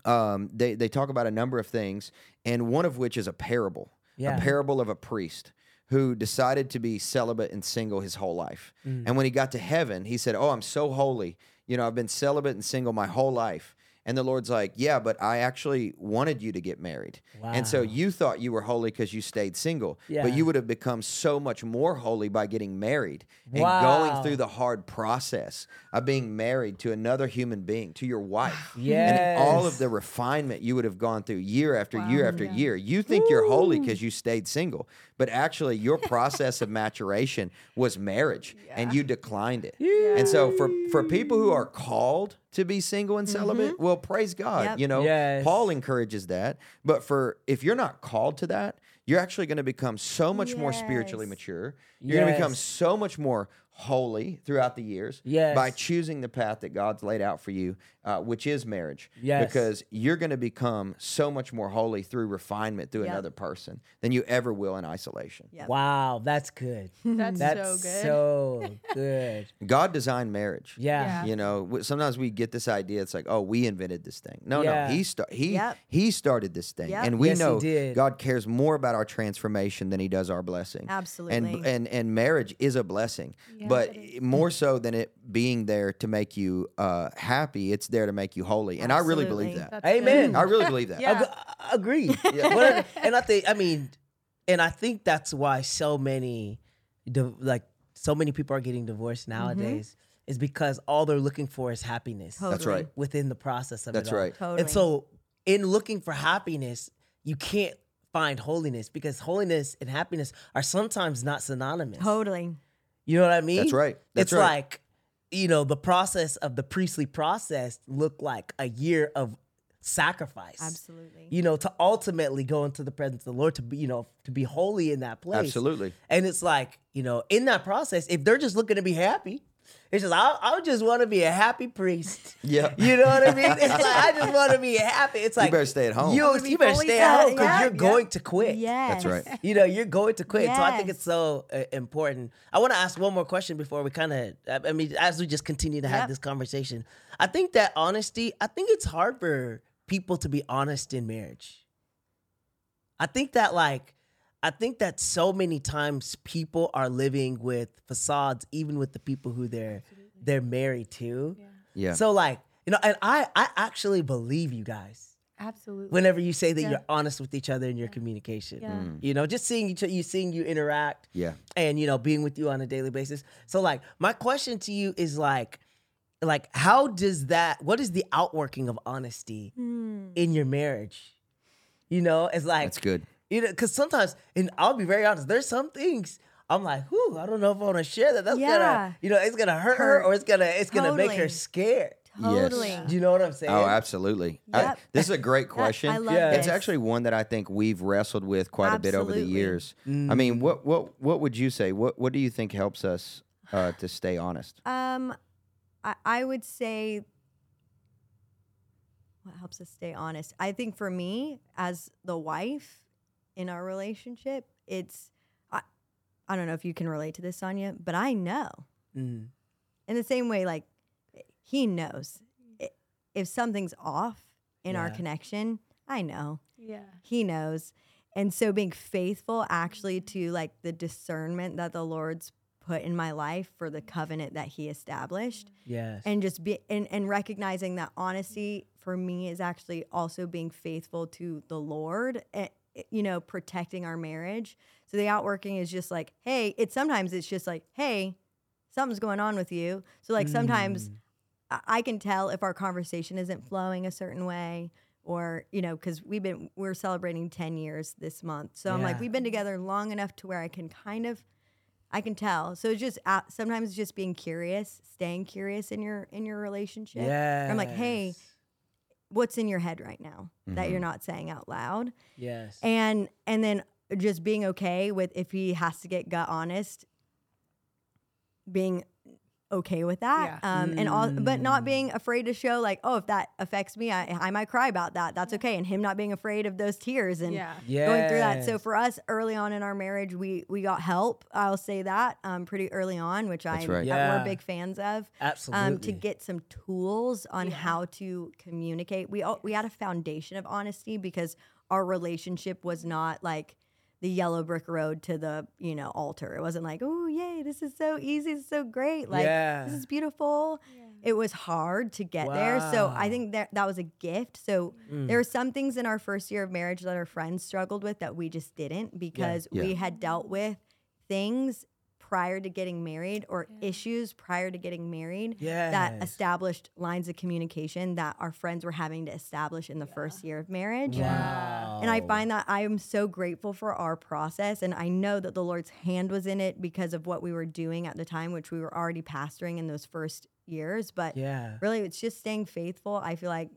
Speaker 3: um, they they talk about a number of things, and one of which is a parable,
Speaker 2: Yeah.
Speaker 3: a parable of a priest who decided to be celibate and single his whole life.
Speaker 2: Mm.
Speaker 3: And when he got to heaven, he said, "Oh, I'm so holy. You know, I've been celibate and single my whole life." And the Lord's like, Yeah, but I actually wanted you to get married. And so you thought you were holy because you stayed single.
Speaker 2: Yeah.
Speaker 3: But you would have become so much more holy by getting married and
Speaker 2: Wow.
Speaker 3: going through the hard process of being married to another human being, to your wife. And all of the refinement you would have gone through year after year after year. You think you're holy because you stayed single, but actually your process of maturation was marriage and you declined it. And so for for people who are called to be single and celibate, mm-hmm. well praise God,
Speaker 4: Yep.
Speaker 3: you know.
Speaker 2: Yes.
Speaker 3: Paul encourages that, but for if you're not called to that, you're actually going to become so much more spiritually mature. You're going to become so much more holy throughout the years
Speaker 2: Yes.
Speaker 3: by choosing the path that God's laid out for you, uh, which is marriage.
Speaker 2: Yes.
Speaker 3: Because you're going to become so much more holy through refinement through
Speaker 4: Yep.
Speaker 3: another person than you ever will in isolation.
Speaker 4: Yep.
Speaker 2: Wow, that's good.
Speaker 1: That's,
Speaker 2: That's
Speaker 1: so good.
Speaker 2: so good.
Speaker 3: God designed marriage.
Speaker 2: Yeah.
Speaker 3: You know, sometimes we get this idea. It's like, oh, we invented this thing. No,
Speaker 2: Yeah.
Speaker 3: no, he sta- he
Speaker 4: Yep.
Speaker 3: he started this thing,
Speaker 4: Yep.
Speaker 3: and we
Speaker 2: Yes,
Speaker 3: know. God cares more about our transformation than he does our blessing.
Speaker 4: Absolutely.
Speaker 3: And and and marriage is a blessing, but more so than it being there to make you uh, happy, it's there to make you holy. And I really believe that.
Speaker 1: That's
Speaker 2: Amen.
Speaker 3: I really believe that.
Speaker 1: Yeah.
Speaker 2: Ag- agreed. What- and I think, I mean, and I think that's why so many, like, so many people are getting divorced nowadays is because all they're looking for is happiness
Speaker 4: Totally.
Speaker 3: That's right.
Speaker 2: within the process of
Speaker 3: That's
Speaker 2: it all.
Speaker 3: right.
Speaker 4: Totally.
Speaker 2: And so, in looking for happiness, you can't find holiness because holiness and happiness are sometimes not synonymous.
Speaker 4: Totally.
Speaker 2: You know what I mean?
Speaker 3: That's right. That's
Speaker 2: it's
Speaker 3: right.
Speaker 2: like, you know, the process of the priestly process looked like a year of sacrifice.
Speaker 4: Absolutely.
Speaker 2: You know, to ultimately go into the presence of the Lord to be, you know, to be holy in that place.
Speaker 3: Absolutely.
Speaker 2: And it's like, you know, in that process, if they're just looking to be happy, it's just I, I just want to be a happy priest.
Speaker 3: Yeah.
Speaker 2: You know what I mean? It's like I just want to be happy. It's like you
Speaker 3: better stay at home.
Speaker 2: You,
Speaker 4: wanna be
Speaker 2: you better stay at home because
Speaker 4: Yeah,
Speaker 2: you're
Speaker 4: yeah.
Speaker 2: going to quit.
Speaker 4: Yes.
Speaker 3: That's right.
Speaker 2: You know, you're going to quit. So I think it's so uh, important. I want to ask one more question before we kind of, I mean, as we just continue to have
Speaker 4: Yep.
Speaker 2: this conversation. I think that honesty, I think it's hard for people to be honest in marriage. I think that, like, I think that so many times people are living with facades, even with the people who they're they're married to.
Speaker 3: Yeah.
Speaker 2: So, like, you know, and I I actually believe you guys
Speaker 1: Absolutely.
Speaker 2: whenever you say that
Speaker 1: Yeah.
Speaker 2: you're honest with each other in your communication.
Speaker 1: Yeah. Mm.
Speaker 2: You know, just seeing each you seeing you interact.
Speaker 3: Yeah.
Speaker 2: And you know, being with you on a daily basis. So like my question to you is like like how does that what is the outworking of honesty
Speaker 4: Hmm.
Speaker 2: in your marriage? You know, it's like
Speaker 3: That's good.
Speaker 2: You know, because sometimes, and I'll be very honest, there's some things I'm like, whew, I don't know if I want to share that. That's
Speaker 4: Yeah.
Speaker 2: gonna, you know, it's gonna hurt, her or it's gonna it's gonna make her scared.
Speaker 4: Totally.
Speaker 2: Do you know what I'm saying?
Speaker 3: Oh, absolutely. I-
Speaker 4: Yep.
Speaker 3: this is a great question.
Speaker 4: I love
Speaker 2: Yeah.
Speaker 4: this.
Speaker 3: It's actually one that I think we've wrestled with quite a bit over the
Speaker 4: Absolutely.
Speaker 3: years. I
Speaker 2: Mm.
Speaker 3: mean, what what what would you say? What what do you think helps us uh, to stay honest?
Speaker 4: Um, I, I would say what helps us stay honest. I think for me, as the wife in our relationship, it's I, I don't know if you can relate to this, Sonia, but I know
Speaker 2: Mm.
Speaker 4: in the same way, like he knows if something's off in our connection. I know
Speaker 1: Yeah.
Speaker 4: he knows and so being faithful actually to like the discernment that the lord's put in my life for the covenant that he established
Speaker 2: Yes.
Speaker 4: and just be and, and recognizing that honesty for me is actually also being faithful to the lord and you know protecting our marriage. So the outworking is just like hey it's sometimes it's just like hey something's going on with you. So like sometimes I- I can tell if our conversation isn't flowing a certain way or you know because we've been we're celebrating 10 years this month. So i'm like we've been together long enough to where i can kind of i can tell. So it's just uh, sometimes just being curious staying curious in your in your relationship.
Speaker 2: Yeah.
Speaker 4: i'm like hey what's in your head right now that
Speaker 2: Mm-hmm.
Speaker 4: you're not saying out loud
Speaker 2: Yes.
Speaker 4: and and then just being okay with if he has to get gut honest being okay with that um and all but not being afraid to show like oh if that affects me i, I might cry about that that's okay and him not being afraid of those tears and
Speaker 1: Yeah.
Speaker 4: going through that so for us early on in our marriage we we got help i'll say that um pretty early on which i
Speaker 3: right.
Speaker 2: Yeah.
Speaker 4: we're big fans of
Speaker 2: Absolutely.
Speaker 4: um, to get some tools on how to communicate. We all, we had a foundation of honesty because our relationship was not like the yellow brick road to the you know altar. It wasn't like, oh yay, this is so easy, it's so great, like
Speaker 2: Yeah.
Speaker 4: this is beautiful. It was hard to get there, so I think that that was a gift. So
Speaker 2: Mm.
Speaker 4: there were some things in our first year of marriage that our friends struggled with that we just didn't because
Speaker 3: Yeah.
Speaker 4: we had dealt with things prior to getting married or issues prior to getting married that established lines of communication that our friends were having to establish in the first year of marriage.
Speaker 2: Wow.
Speaker 4: And I find that I am so grateful for our process. And I know that the Lord's hand was in it because of what we were doing at the time, which we were already pastoring in those first years. But
Speaker 2: Yeah.
Speaker 4: really, it's just staying faithful, I feel like,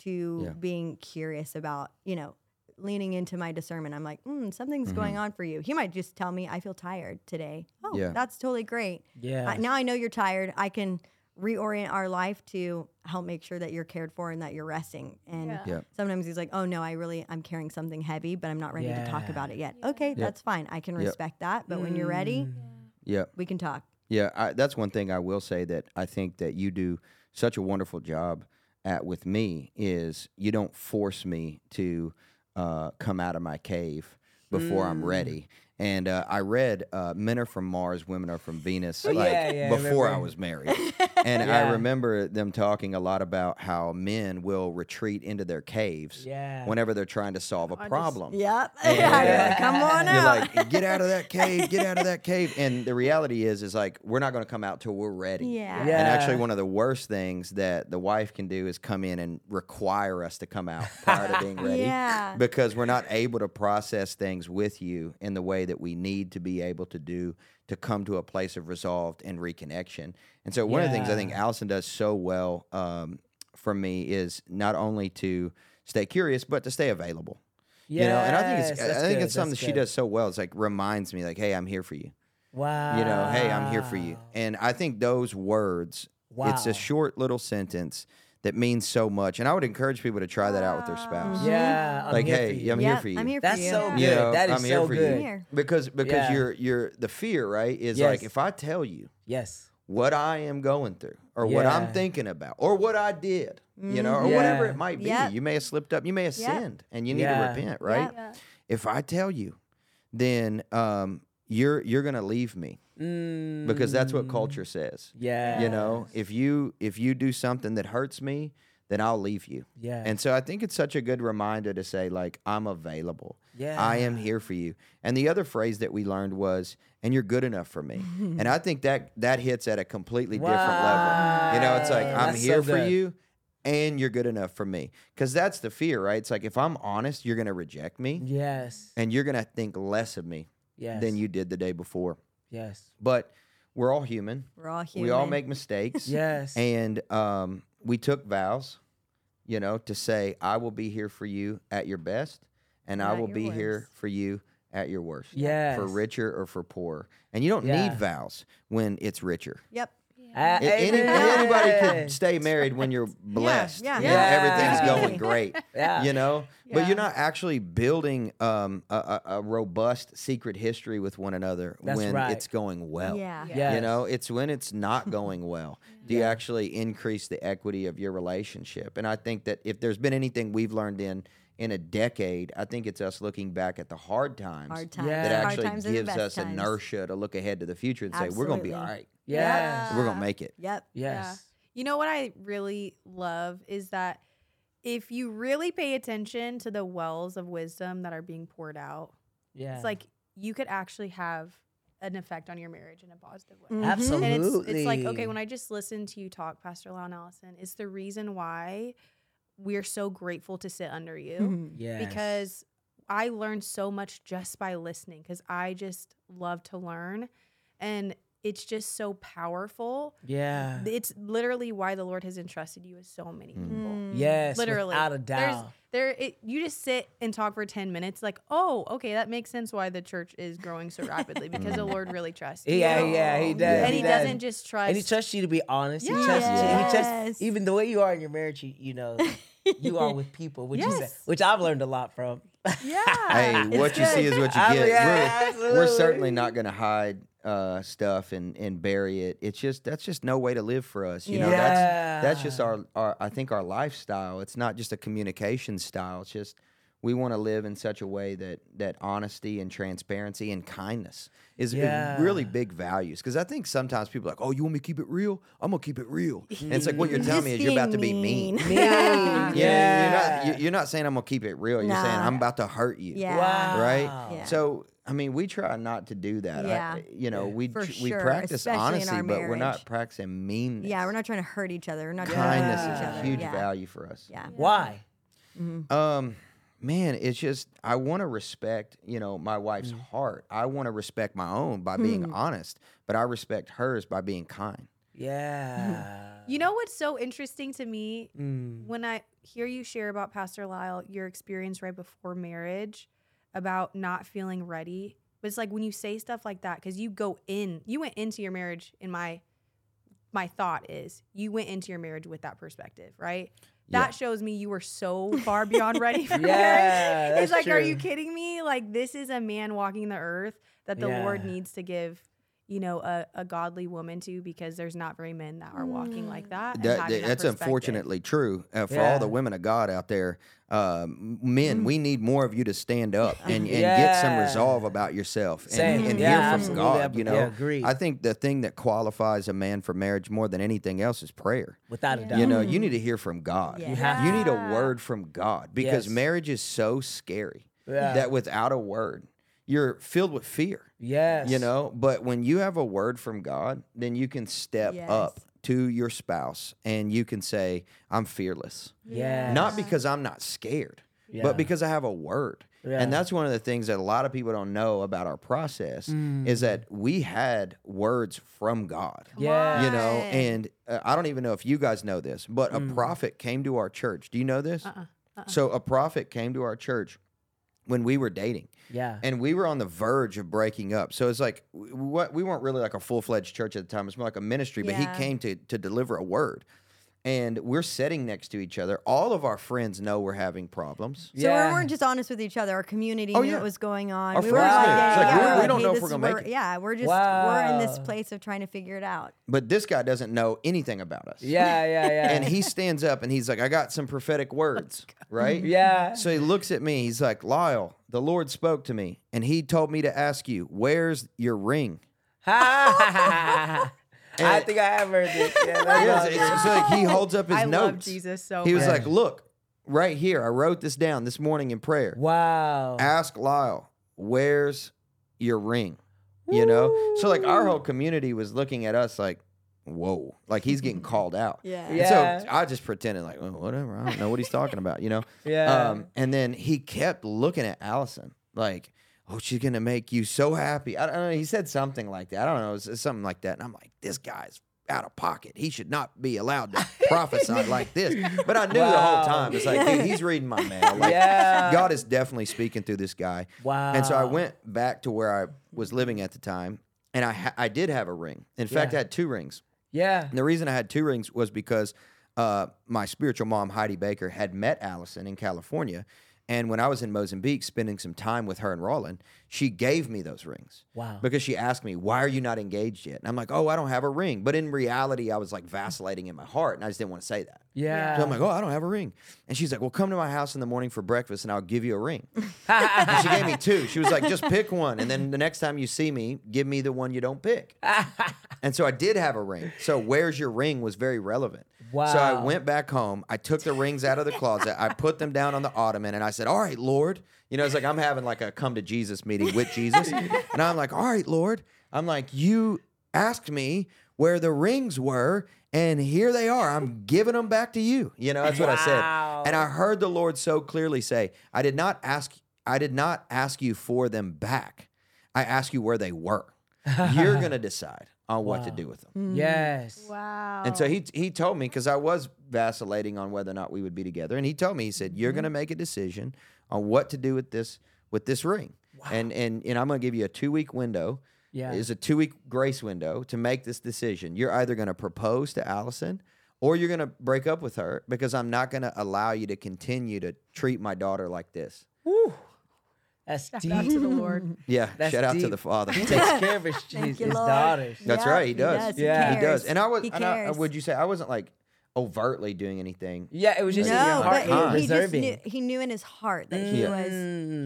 Speaker 4: to
Speaker 3: Yeah.
Speaker 4: being curious about, you know, leaning into my discernment. I'm like, mm, something's going on for you. He might just tell me, I feel tired today. Oh,
Speaker 3: Yeah.
Speaker 4: that's totally great.
Speaker 2: Yeah.
Speaker 4: Uh, now I know you're tired. I can reorient our life to help make sure that you're cared for and that you're resting. And
Speaker 1: Yeah.
Speaker 3: Yeah.
Speaker 4: sometimes he's like, "Oh no, I really I'm carrying something heavy, but I'm not ready to talk about it yet." Okay, that's fine. I can
Speaker 3: Yep.
Speaker 4: respect that. But when you're ready,
Speaker 2: Mm.
Speaker 3: Yeah.
Speaker 4: we can talk.
Speaker 3: Yeah, I, that's one thing I will say that I think that you do such a wonderful job at with me is you don't force me to uh, come out of my cave before I'm ready. And uh, I read uh, "Men are from Mars, Women are from Venus" like
Speaker 2: Yeah, yeah,
Speaker 3: before I
Speaker 2: remember.
Speaker 3: was married, and I remember them talking a lot about how men will retreat into their caves
Speaker 2: Yeah.
Speaker 3: whenever they're trying to solve a
Speaker 1: just-
Speaker 3: problem.
Speaker 4: Yep.
Speaker 3: Yeah.
Speaker 4: Come on
Speaker 3: You're
Speaker 4: out.
Speaker 3: like, get out of that cave, get out of that cave. And the reality is, is like, we're not going to come out till we're ready.
Speaker 4: Yeah.
Speaker 2: Yeah.
Speaker 3: And actually, one of the worst things that the wife can do is come in and require us to come out prior to being ready.
Speaker 4: Yeah.
Speaker 3: Because we're not able to process things with you in the way that we need to be able to do to come to a place of resolved and reconnection. And so, one of the things I think
Speaker 2: Yeah.
Speaker 3: Allyson does so well um, for me is not only to stay curious, but to stay available. You know, and I think it's I think
Speaker 2: good,
Speaker 3: it's something
Speaker 2: that's
Speaker 3: she does so well. It's like reminds me, like, hey, I'm here for you.
Speaker 2: Wow.
Speaker 3: You know, hey, I'm here for you. And I think those words,
Speaker 2: wow.
Speaker 3: it's a short little sentence that means so much. And I would encourage people to try that out with their spouse.
Speaker 2: Yeah. I'm
Speaker 3: Like,
Speaker 2: here
Speaker 3: hey,
Speaker 2: for you.
Speaker 3: I'm here for you.
Speaker 4: I'm here
Speaker 2: That's
Speaker 4: for you.
Speaker 2: so
Speaker 3: You
Speaker 2: good.
Speaker 3: know,
Speaker 2: That is
Speaker 3: I'm here
Speaker 2: so
Speaker 3: for
Speaker 2: good.
Speaker 3: you. Because because
Speaker 2: Yeah.
Speaker 3: you're you're the fear, right? Is like if I tell you
Speaker 2: Yes.
Speaker 3: what I am going through or what I'm thinking about or what I did, you know, or
Speaker 2: Mhm.
Speaker 3: whatever it might be.
Speaker 4: Yep.
Speaker 3: You may have slipped up, you may have
Speaker 4: Yep.
Speaker 3: sinned, and you need
Speaker 2: Yeah.
Speaker 3: to repent, right?
Speaker 4: Yep.
Speaker 3: If I tell you, then um, you're you're gonna leave me because that's what mm. culture says.
Speaker 2: Yeah.
Speaker 3: You know, if you if you do something that hurts me, then I'll leave you.
Speaker 2: Yeah.
Speaker 3: And so I think it's such a good reminder to say like I'm available. Yeah. I am here for you. And the other phrase that we learned was and you're good enough for me. and I think that that hits at a completely different level. You know, it's like I'm
Speaker 2: That's
Speaker 3: here
Speaker 2: so
Speaker 3: for you and you're good enough for me. Cuz that's the fear, right? It's like if I'm honest, you're going to reject me
Speaker 2: Yes.
Speaker 3: and you're going to think less of me
Speaker 2: Yes.
Speaker 3: than you did the day before.
Speaker 2: Yes.
Speaker 3: But we're all human.
Speaker 4: We're all human.
Speaker 3: We all make mistakes.
Speaker 2: Yes.
Speaker 3: And um, we took vows, you know, to say, I will be here for you at your best, and I will
Speaker 4: your
Speaker 3: be here for you at your worst.
Speaker 2: Yes.
Speaker 3: For richer or for poorer. And you don't
Speaker 2: Yeah.
Speaker 3: need vows when it's richer.
Speaker 4: Yep.
Speaker 3: A- any- anybody could stay married when you're blessed.
Speaker 4: yeah.
Speaker 3: and
Speaker 2: Yeah.
Speaker 3: Everything's going great.
Speaker 2: Yeah.
Speaker 3: You know, but you're not actually building um, a, a, a robust secret history with one another
Speaker 2: That's
Speaker 3: when
Speaker 2: right.
Speaker 3: it's going well.
Speaker 4: Yeah.
Speaker 2: Yes.
Speaker 3: You know, it's when it's not going well. Do you actually increase the equity of your relationship? And I think that if there's been anything we've learned in in a decade, I think it's us looking back at the hard times
Speaker 4: Hard times.
Speaker 2: Yeah.
Speaker 3: that
Speaker 4: Hard
Speaker 3: actually
Speaker 4: times are the
Speaker 3: gives us
Speaker 4: times.
Speaker 3: inertia to look ahead to the future and say we're going to be all
Speaker 4: Absolutely.
Speaker 3: right.
Speaker 2: Yes.
Speaker 3: We're going to make it.
Speaker 4: Yep.
Speaker 2: Yes.
Speaker 1: You know what I really love is that if you really pay attention to the wells of wisdom that are being poured out,
Speaker 2: Yeah.
Speaker 1: it's like you could actually have an effect on your marriage in a positive way.
Speaker 4: Mhm.
Speaker 2: Absolutely.
Speaker 1: And it's it's like okay, when I just listened to you talk, Pastor Lyle and Allyson, it's the reason why we're so grateful to sit under you
Speaker 4: Mhm.
Speaker 2: yes.
Speaker 1: because I learned so much just by listening because I just love to learn, and it's just so powerful.
Speaker 2: yeah.
Speaker 1: It's literally why the Lord has entrusted you with so many
Speaker 3: Mm.
Speaker 1: people.
Speaker 2: Yes.
Speaker 1: Literally,
Speaker 2: Without a
Speaker 1: There's,
Speaker 2: doubt.
Speaker 1: there, it, you just sit and talk for ten minutes, like, oh, okay, that makes sense why the church is growing so rapidly because the Lord really trusts you.
Speaker 2: Yeah, yeah, he does.
Speaker 1: and he,
Speaker 2: does.
Speaker 1: doesn't just trust.
Speaker 2: And he trusts you to be honest. He trusts you. He trusts even the way you are in your marriage. You, you know, you are with people, which is which I've learned a lot from.
Speaker 1: yeah.
Speaker 3: Hey,
Speaker 1: It's
Speaker 3: what you see is what you
Speaker 2: I-
Speaker 3: get.
Speaker 2: yeah,
Speaker 3: we're, we're certainly not going to hide uh, stuff and, and bury it. It's just that's just no way to live for us. You know, that's that's just our, our I think our lifestyle. It's not just a communication style. It's just we want to live in such a way that that honesty and transparency and kindness is is
Speaker 2: Yeah.
Speaker 3: really big values. Because I think sometimes people are like, oh, you want me to keep it real? I'm gonna keep it real. And it's like what you're telling me is you're about to be mean.
Speaker 4: Mean.
Speaker 2: Yeah.
Speaker 3: Yeah, you're not you- you're not saying I'm gonna keep it real. You're saying I'm about to hurt you.
Speaker 4: Yeah.
Speaker 2: Wow.
Speaker 3: Right.
Speaker 4: Yeah.
Speaker 3: So I mean, we try not to do that. I-
Speaker 4: Yeah.
Speaker 3: you know, we
Speaker 4: For
Speaker 3: tr- we practice
Speaker 4: especially in
Speaker 3: honesty,
Speaker 4: our
Speaker 3: but we're not practicing meanness.
Speaker 4: Yeah, we're not trying to hurt each other. We're not trying to
Speaker 3: kindness
Speaker 4: hurt
Speaker 3: is a huge
Speaker 4: yeah.
Speaker 3: value for us.
Speaker 4: Yeah.
Speaker 2: Why?
Speaker 3: Um, man, it's just I want to respect, you know, my wife's
Speaker 4: Mm.
Speaker 3: heart. I want to respect my own by being
Speaker 4: Hmm.
Speaker 3: honest, but I respect hers by being kind.
Speaker 2: Yeah.
Speaker 1: You know what's so interesting to me
Speaker 2: Mm.
Speaker 1: when I hear you share about Pastor Lyle, your experience right before marriage about not feeling ready. But it's like when you say stuff like that, because you go in, you went into your marriage. In my my thought is, you went into your marriage with that perspective, right?
Speaker 3: Yeah.
Speaker 1: That shows me you were so far beyond ready for
Speaker 2: Yeah,
Speaker 1: marriage. It's like, are you kidding me? Like this is a man walking the earth that the Lord needs to give. You know, a, a godly woman to because there's not very men that are walking like that.
Speaker 3: That,
Speaker 1: that
Speaker 3: that's unfortunately true uh, for all the women of God out there. Um, men, we need more of you to stand up and, and get some resolve about yourself and,
Speaker 2: Same.
Speaker 3: and
Speaker 2: Yeah,
Speaker 3: hear from
Speaker 2: absolutely.
Speaker 3: God. You know,
Speaker 2: yeah, agreed.
Speaker 3: I think the thing that qualifies a man for marriage more than anything else is prayer.
Speaker 2: Without a doubt.
Speaker 3: You know, you need to hear from God.
Speaker 4: You
Speaker 2: have
Speaker 3: You need a word from God because
Speaker 2: Yes.
Speaker 3: marriage is so scary
Speaker 2: Yeah.
Speaker 3: that without a word, you're filled with fear.
Speaker 2: yes.
Speaker 3: You know, but when you have a word from God, then you can step
Speaker 4: Yes.
Speaker 3: up to your spouse and you can say, I'm fearless.
Speaker 2: Yeah.
Speaker 3: Not because I'm not scared,
Speaker 2: Yeah.
Speaker 3: but because I have a word.
Speaker 2: Yeah.
Speaker 3: And that's one of the things that a lot of people don't know about our process is that we had words from God.
Speaker 2: Yeah.
Speaker 3: You know, and uh, I don't even know if you guys know this, but a prophet came to our church. Do you know this? Uh. So a prophet came to our church when we were dating
Speaker 2: Yeah.
Speaker 3: and we were on the verge of breaking up. So it's like what we weren't really like a full fledged church at the time. It's more like a ministry, but
Speaker 4: Yeah.
Speaker 3: he came to to deliver a word. And we're sitting next to each other. All of our friends know we're having problems.
Speaker 4: So
Speaker 2: Yeah.
Speaker 4: we weren't just honest with each other. Our community
Speaker 3: Oh,
Speaker 4: knew
Speaker 3: yeah.
Speaker 4: what was going on.
Speaker 3: Our
Speaker 4: we were like, yeah,
Speaker 2: like,
Speaker 4: yeah,
Speaker 2: we-
Speaker 4: we're
Speaker 2: we
Speaker 4: like,
Speaker 3: don't
Speaker 4: hey,
Speaker 3: know if we're gonna make it.
Speaker 4: Yeah, we're just we're in this place of trying to figure it out.
Speaker 3: But this guy doesn't know anything about us.
Speaker 2: Yeah. Yeah. Yeah.
Speaker 3: And he stands up and he's like, I got some prophetic words, oh, right?
Speaker 2: Yeah.
Speaker 3: So he looks at me. He's like, Lyle, the Lord spoke to me and he told me to ask you, where's your ring?
Speaker 2: I think I have heard this. Yeah, that's
Speaker 3: Yeah,
Speaker 2: awesome.
Speaker 3: it's, it's like he holds up his
Speaker 1: I
Speaker 3: notes.
Speaker 1: love Jesus so
Speaker 3: He was
Speaker 1: much.
Speaker 3: like, "Look, right here. I wrote this down this morning in prayer.
Speaker 2: wow.
Speaker 3: Ask Lyle, where's your ring? You know. So like our whole community was looking at us like, whoa, like he's getting called out.
Speaker 4: Yeah.
Speaker 3: And
Speaker 2: Yeah.
Speaker 3: so I just pretended like, oh, whatever. I don't know what he's talking about. You know.
Speaker 2: Yeah.
Speaker 3: Um, and then he kept looking at Allyson like. Oh, she's gonna make you so happy. I don't know. He said something like that. I don't know. It's, it's something like that. And I'm like, this guy's out of pocket. He should not be allowed to prophesy like this. But I knew the whole time. It's like, dude, he's reading my mail. Like,
Speaker 2: Yeah.
Speaker 3: God is definitely speaking through this guy.
Speaker 2: Wow.
Speaker 3: And so I went back to where I was living at the time, and I ha- I did have a ring. In fact,
Speaker 2: Yeah.
Speaker 3: I had two rings.
Speaker 2: Yeah.
Speaker 3: And the reason I had two rings was because uh, my spiritual mom, Heidi Baker, had met Allyson in California. And when I was in Mozambique spending some time with her and Rolland, she gave me those rings.
Speaker 2: Wow.
Speaker 3: Because she asked me, Why are you not engaged yet? And I'm like, Oh, I don't have a ring. But in reality, I was like vacillating in my heart, and I just didn't want to say that.
Speaker 2: Yeah.
Speaker 3: So I'm like, Oh, I don't have a ring. And she's like, Well, come to my house in the morning for breakfast, and I'll give you a ring. And she gave me two. She was like, just pick one. And then the next time you see me, give me the one you don't pick. and so I did have a ring. So where's your ring was very relevant. Wow. So I went back home. I took the rings out of the closet. I put them down on the ottoman and I said, All right, Lord. You know, it's like I'm having like a come to Jesus meeting with Jesus. And I'm like, All right, Lord. I'm like, You asked me where the rings were. And here they are. I'm giving them back to you. You know, that's what I said. And I heard the Lord so clearly say, I did not ask I did not ask you for them back. I asked you where they were. You're going to decide on what to do with them. Mm.
Speaker 2: yes.
Speaker 1: wow.
Speaker 3: And so he he told me because I was vacillating on whether or not we would be together, and he told me he said you're mm-hmm. going to make a decision on what to do with this with this ring, and and and I'm going to give you a two week window.
Speaker 2: Yeah.
Speaker 3: is a two week grace window to make this decision. You're either going to propose to Allyson. Or you're gonna break up with her because I'm not gonna allow you to continue to treat my daughter like this.
Speaker 2: Woo. That's
Speaker 1: Shout
Speaker 2: deep.
Speaker 1: out to the Lord.
Speaker 3: Yeah,
Speaker 2: That's
Speaker 3: shout out to the father.
Speaker 2: He takes care of his, his, his daughters.
Speaker 3: That's
Speaker 4: Yeah,
Speaker 3: right. He
Speaker 4: he
Speaker 3: does.
Speaker 4: does. He
Speaker 2: Yeah.
Speaker 3: he does. And I was.
Speaker 4: He
Speaker 3: and I,
Speaker 4: uh,
Speaker 3: would you say I wasn't like? Overtly doing anything.
Speaker 2: Yeah, it was just in your
Speaker 4: no,
Speaker 2: heart.
Speaker 4: but
Speaker 2: you
Speaker 4: he, he just knew he knew in his heart that he
Speaker 3: Yeah.
Speaker 4: was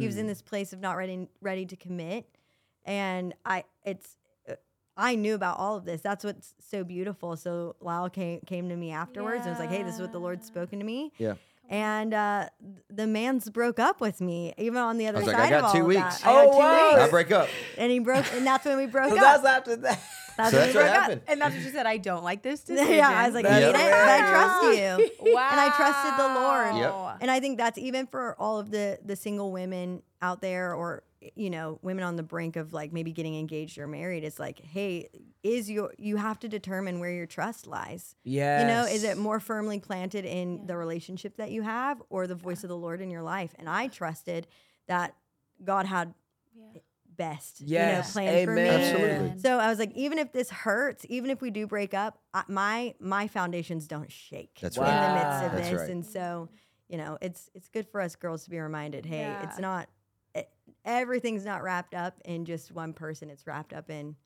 Speaker 4: he was in
Speaker 2: Mm.
Speaker 4: this place of not ready ready to commit, and I it's uh, I knew about all of this. That's what's so beautiful. So Lyle came came to me afterwards and was like, "Hey, this is what the Lord's spoken to me."
Speaker 3: Yeah.
Speaker 4: And uh, the man's broke up with me, even on the other
Speaker 3: was like,
Speaker 4: side
Speaker 3: "I
Speaker 4: of
Speaker 3: got
Speaker 4: all
Speaker 3: two
Speaker 4: of
Speaker 3: weeks."
Speaker 4: that. I
Speaker 2: Oh,
Speaker 4: two
Speaker 2: wow.
Speaker 4: weeks.
Speaker 3: I break up.
Speaker 4: and he broke, and that's when we broke
Speaker 2: So
Speaker 4: up.
Speaker 2: that's after that.
Speaker 4: That's
Speaker 3: So
Speaker 4: when
Speaker 3: that's
Speaker 4: we
Speaker 3: what
Speaker 4: broke up.
Speaker 3: happened.
Speaker 1: And that's what she said. I don't like this decision.
Speaker 4: yeah, I was like,
Speaker 2: That's
Speaker 4: "Need it?" and I trust you.
Speaker 1: wow.
Speaker 4: and I trusted the Lord.
Speaker 3: Yep.
Speaker 4: And I think that's even for all of the the single women out there or you know, women on the brink of like maybe getting engaged or married. It's like, hey, is your you have to determine where your trust lies.
Speaker 2: Yeah.
Speaker 4: You know, is it more firmly planted in the relationship that you have or the voice of the Lord in your life? And I trusted that God had best,
Speaker 2: Yes.
Speaker 4: you know, planned for me.
Speaker 3: Absolutely.
Speaker 4: So I was like, even if this hurts, even if we do break up, I, my my foundations don't shake
Speaker 3: That's
Speaker 4: in
Speaker 3: right.
Speaker 4: the midst of
Speaker 3: That's
Speaker 4: this.
Speaker 3: right.
Speaker 4: And so, you know, it's it's good for us girls to be reminded, hey, it's not it, everything's not wrapped up in just one person. It's wrapped up in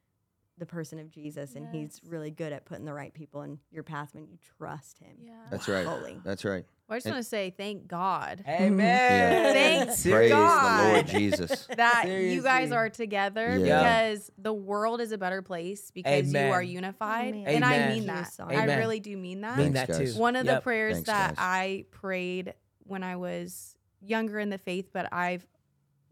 Speaker 4: the person of Jesus, and He's really good at putting the right people in your path when you trust Him.
Speaker 1: Yeah.
Speaker 3: That's right.
Speaker 4: Fully.
Speaker 3: That's right.
Speaker 1: Well, I just want to say thank God mm-hmm.
Speaker 2: Amen.
Speaker 1: Thanks
Speaker 3: Praise
Speaker 1: God.
Speaker 3: the Lord Jesus.
Speaker 1: that you guys are together
Speaker 3: Yeah.
Speaker 1: because the world is a better place because you are unified.
Speaker 4: Amen.
Speaker 1: And I mean that.
Speaker 4: so
Speaker 1: I really do mean that.
Speaker 2: Mean that too.
Speaker 1: One of the prayers
Speaker 3: Thanks,
Speaker 1: that
Speaker 3: guys.
Speaker 1: I prayed when I was younger in the faith, but I've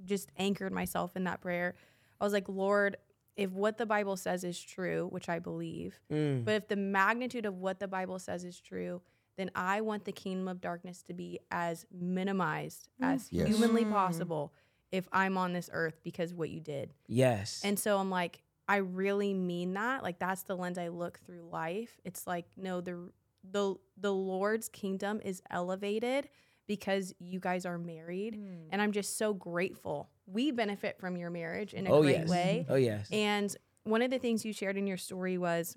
Speaker 1: just anchored myself in that prayer. I was like, Lord, if what the Bible says is true, which I believe,
Speaker 2: Mm.
Speaker 1: but if the magnitude of what the Bible says is true, then I want the kingdom of darkness to be as minimized as
Speaker 3: Yes.
Speaker 1: humanly
Speaker 4: Mm.
Speaker 1: possible if I'm on this earth because what you did.
Speaker 2: Yes.
Speaker 1: And so I'm like, I really mean that. Like that's the lens I look through life. It's like, no, the the the Lord's kingdom is elevated because you guys are married. Mm. And I'm just so grateful. We benefit from your marriage in a
Speaker 2: oh
Speaker 1: great
Speaker 2: yes.
Speaker 1: way. Mm-hmm.
Speaker 2: Oh yes.
Speaker 1: And one of the things you shared in your story was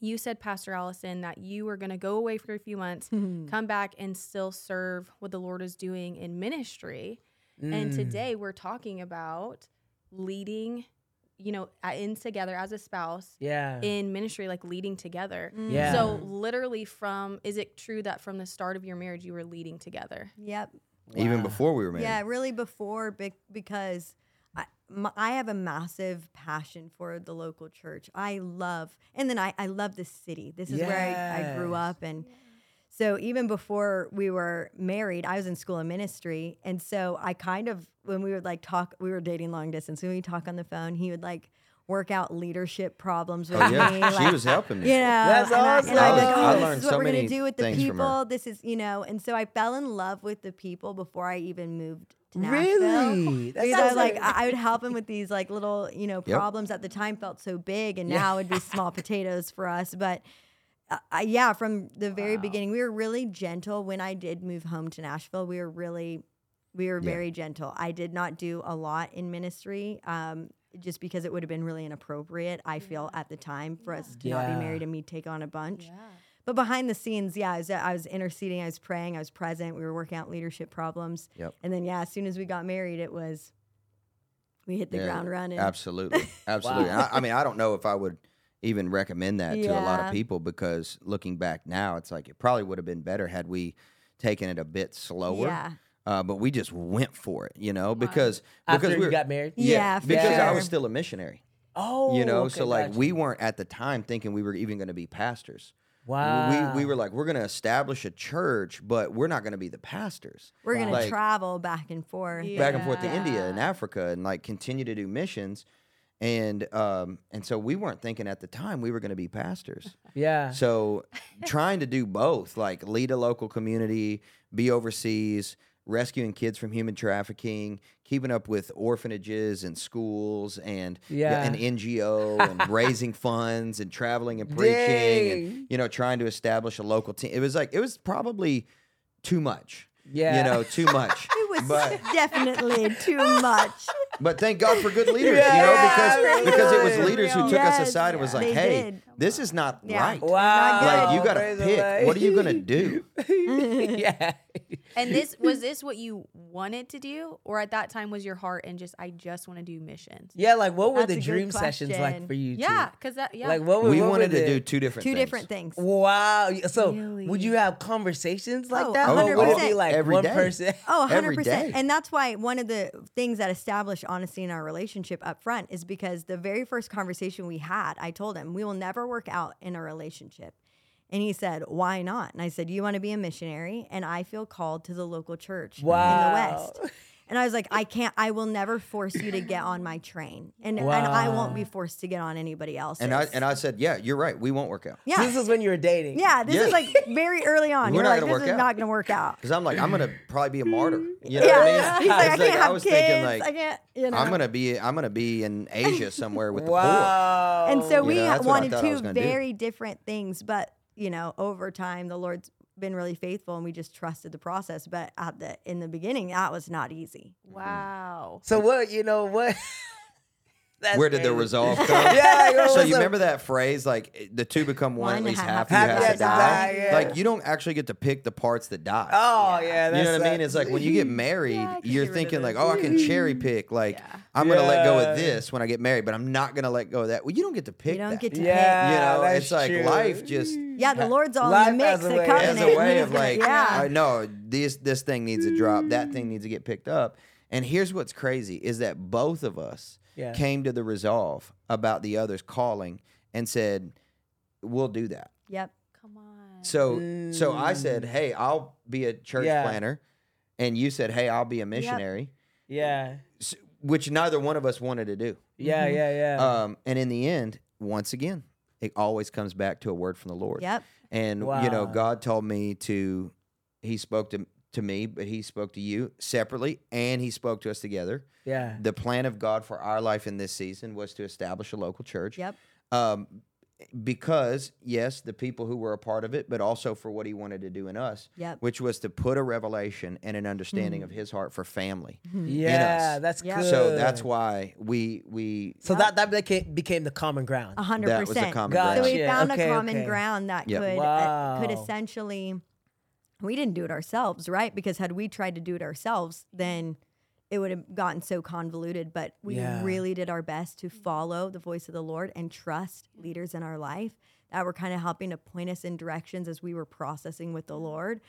Speaker 1: you said, Pastor Allyson, that you were going to go away for a few months, mm-hmm. come back and still serve what the Lord is doing in ministry. And
Speaker 2: Mm.
Speaker 1: today we're talking about leading, you know, in together as a spouse
Speaker 2: Yeah.
Speaker 1: in ministry, like leading together. Mm.
Speaker 2: Yeah.
Speaker 1: So, literally, from is it true that from the start of your marriage you were leading together?
Speaker 4: Yep.
Speaker 3: Even before we were married.
Speaker 4: Yeah, really before bec- because I have a massive passion for the local church. I love, and then I, I love this city. This is where I, I grew up. And so even before we were married, I was in school of ministry. And so I kind of, when we would like talk, we were dating long distance. When we talk on the phone, he would like work out leadership problems with
Speaker 3: Oh, yeah.
Speaker 4: me.
Speaker 3: she
Speaker 4: like,
Speaker 3: was helping me.
Speaker 4: you know,
Speaker 2: That's
Speaker 4: and I, and I'd like,
Speaker 2: awesome.
Speaker 4: oh,
Speaker 2: I
Speaker 4: this
Speaker 3: learned
Speaker 4: is what
Speaker 3: so
Speaker 4: we're gonna
Speaker 3: many
Speaker 4: do with the
Speaker 3: things from her.
Speaker 4: people. This is, you know, and so I fell in love with the people before I even moved to Nashville.
Speaker 2: Really? That's
Speaker 4: Because I like, I I would help him with these like little, you know,
Speaker 3: Yep.
Speaker 4: problems at the time felt so big, and
Speaker 2: Yeah.
Speaker 4: now it'd be small potatoes for us. But uh, yeah, from the very beginning, we were really gentle. When I did move home to Nashville, we were really, we were
Speaker 3: Yeah.
Speaker 4: very gentle. I did not do a lot in ministry. Um, just because it would have been really inappropriate, I feel at the time for us to not be married and me take on a bunch. But behind the scenes, yeah, I was, I was interceding, I was praying, I was present. We were working out leadership problems.
Speaker 3: Yep.
Speaker 4: And then, yeah, as soon as we got married, it was we hit the
Speaker 3: Yeah,
Speaker 4: ground running.
Speaker 3: Absolutely. Absolutely.
Speaker 2: Wow.
Speaker 3: I, I mean, I don't know if I would even recommend that to a lot of people because looking back now, it's like it probably would have been better had we taken it a bit slower.
Speaker 4: Yeah.
Speaker 3: Uh, but we just went for it, you know, because
Speaker 2: After
Speaker 3: because we were,
Speaker 2: got married.
Speaker 4: Yeah, for
Speaker 3: because I was still a missionary,
Speaker 2: Oh,
Speaker 3: you know,
Speaker 2: okay,
Speaker 3: so like
Speaker 2: gotcha.
Speaker 3: we weren't at the time thinking we were even going to be pastors.
Speaker 2: Wow.
Speaker 3: We we were like we're going to establish a church, but we're not going to be the pastors.
Speaker 4: We're going to travel back and forth.
Speaker 3: back and forth to India and Africa and like continue to do missions. And um and so we weren't thinking at the time we were going to be pastors.
Speaker 2: Yeah.
Speaker 3: So trying to do both, like lead a local community, be overseas, rescuing kids from human trafficking, keeping up with orphanages and schools and
Speaker 2: Yeah.
Speaker 3: an NGO and raising funds and traveling and preaching
Speaker 2: Dang.
Speaker 3: and you know trying to establish a local team. It was like it was probably too much.
Speaker 2: Yeah.
Speaker 3: You know, too much.
Speaker 4: It was
Speaker 3: But-
Speaker 4: definitely too much.
Speaker 3: But thank God for good leaders,
Speaker 2: Yeah,
Speaker 3: you know, because because it was
Speaker 2: absolutely.
Speaker 3: leaders who took us aside and was like, "Hey,
Speaker 4: did.
Speaker 3: This is not
Speaker 4: Yeah.
Speaker 3: right.
Speaker 2: Wow.
Speaker 3: Like you got to
Speaker 2: praise the
Speaker 3: pick.
Speaker 2: Lord.
Speaker 3: What are you gonna do?"
Speaker 2: yeah.
Speaker 1: And this was this what you wanted to do, or at that time was your heart and just I just want to do missions?
Speaker 2: Yeah, like what were
Speaker 4: That's
Speaker 2: the
Speaker 4: good
Speaker 2: dream sessions like
Speaker 4: question.
Speaker 2: for you? two?
Speaker 1: Yeah, because that yeah.
Speaker 2: Like what? were-
Speaker 3: we
Speaker 2: what were
Speaker 3: wanted to
Speaker 2: the-
Speaker 3: do two different
Speaker 4: Two
Speaker 3: things.
Speaker 4: different things.
Speaker 2: Wow. So would you have conversations like
Speaker 4: Oh,
Speaker 2: that? Or would it
Speaker 4: 100%.
Speaker 2: be like
Speaker 3: Every
Speaker 2: one
Speaker 3: day.
Speaker 2: person?
Speaker 4: Oh,
Speaker 3: Every
Speaker 4: 100%.
Speaker 3: day.
Speaker 4: And that's why one of the things that established honesty in our relationship up front is because the very first conversation we had, I told him, we will never work out in a relationship. And he said, Why not? And I said, You want to be a missionary, and I feel called to the local church in the West. And I was like, I can't, I will never force you to get on my train. And, and I won't be forced to get on anybody else's.
Speaker 3: And I and I said, yeah, you're right. We won't work out.
Speaker 4: yeah.
Speaker 2: This is when you were dating.
Speaker 4: yeah, this
Speaker 3: Yeah.
Speaker 4: is like very early on.
Speaker 3: We're
Speaker 4: You're
Speaker 3: not
Speaker 4: like,
Speaker 3: gonna
Speaker 4: this
Speaker 3: work
Speaker 4: is
Speaker 3: out.
Speaker 4: not going to work out.
Speaker 3: Because I'm like, I'm gonna probably be a martyr. You know
Speaker 4: yeah.
Speaker 3: what I mean?
Speaker 4: He's like, I
Speaker 3: It's
Speaker 4: can't have
Speaker 3: was
Speaker 4: kids.
Speaker 3: thinking like,
Speaker 4: I can't, you know.
Speaker 3: I'm gonna be I'm gonna be in Asia somewhere with the
Speaker 2: Wow.
Speaker 4: and so
Speaker 3: You
Speaker 4: we
Speaker 3: know, that's what I
Speaker 4: wanted two
Speaker 3: was gonna do.
Speaker 4: very different things but you know over time the lord's been really faithful and we just trusted the process but at the in the beginning that was not easy mm-hmm.
Speaker 1: wow.
Speaker 2: So what? You know what? That's.
Speaker 3: Where did the
Speaker 2: crazy.
Speaker 3: resolve come?
Speaker 2: Yeah. Like,
Speaker 3: So you
Speaker 2: up?
Speaker 3: remember that phrase, like eh, the two become one,
Speaker 4: One
Speaker 3: at least
Speaker 4: half
Speaker 3: half, of you
Speaker 2: has
Speaker 3: has
Speaker 2: to
Speaker 3: to die.
Speaker 2: die, yeah.
Speaker 3: Like you don't actually get to pick the parts that die.
Speaker 2: Oh yeah. That's
Speaker 3: you know what I mean? It's like when you get married,
Speaker 1: Yeah, I can
Speaker 3: you're
Speaker 1: get rid of
Speaker 3: thinking like,
Speaker 1: this.
Speaker 3: oh, I can cherry pick. Like
Speaker 1: Yeah.
Speaker 3: I'm gonna let go
Speaker 2: Yeah.
Speaker 3: of this when I get married, but I'm not gonna let go of that. Well, you don't get to pick.
Speaker 4: you don't
Speaker 3: that.
Speaker 4: get to
Speaker 2: Yeah.
Speaker 3: You know,
Speaker 2: that's
Speaker 3: it's like
Speaker 2: true.
Speaker 3: life just
Speaker 4: yeah the lord's all
Speaker 2: Life
Speaker 4: in the
Speaker 2: has
Speaker 4: mix
Speaker 2: a
Speaker 4: the
Speaker 2: way-
Speaker 4: covenant
Speaker 3: as a way of like,
Speaker 4: yeah
Speaker 3: I know this this thing needs to drop, that thing needs to get picked up. And here's what's crazy is that both of us
Speaker 2: Yeah.
Speaker 3: came to the resolve about the others calling and said, "We'll do that."
Speaker 4: yep
Speaker 1: Come on.
Speaker 3: So so I said, "Hey, I'll be a church
Speaker 2: Yeah.
Speaker 3: planter," and you said, "Hey, I'll be a missionary,"
Speaker 2: Yeah.
Speaker 3: s- which neither one of us wanted to do.
Speaker 2: Yeah. Yeah. Yeah.
Speaker 3: Um, and in the end, once again, it always comes back to a word from the Lord.
Speaker 4: yep
Speaker 3: And you know, God told me to he spoke to to me, but he spoke to you separately and he spoke to us together.
Speaker 2: yeah.
Speaker 3: The plan of God for our life in this season was to establish a local church.
Speaker 4: yep
Speaker 3: Um because yes, the people who were a part of it, but also for what he wanted to do in us,
Speaker 4: Yep.
Speaker 3: which was to put a revelation and an understanding of his heart for family.
Speaker 2: Yeah.
Speaker 3: us.
Speaker 2: That's
Speaker 4: Yeah.
Speaker 2: good.
Speaker 3: So that's why we we
Speaker 2: So that that became became the common ground.
Speaker 4: A hundred
Speaker 3: that was the
Speaker 4: percent.
Speaker 3: common
Speaker 2: Gotcha.
Speaker 4: So we found
Speaker 2: okay,
Speaker 4: a common
Speaker 2: okay.
Speaker 4: ground that
Speaker 3: Yep.
Speaker 4: could uh, could essentially. We didn't do it ourselves, right? Because had we tried to do it ourselves, then it would have gotten so convoluted. But we
Speaker 2: Yeah.
Speaker 4: really did our best to follow the voice of the Lord and trust leaders in our life that were kind of helping to point us in directions as we were processing with the Lord.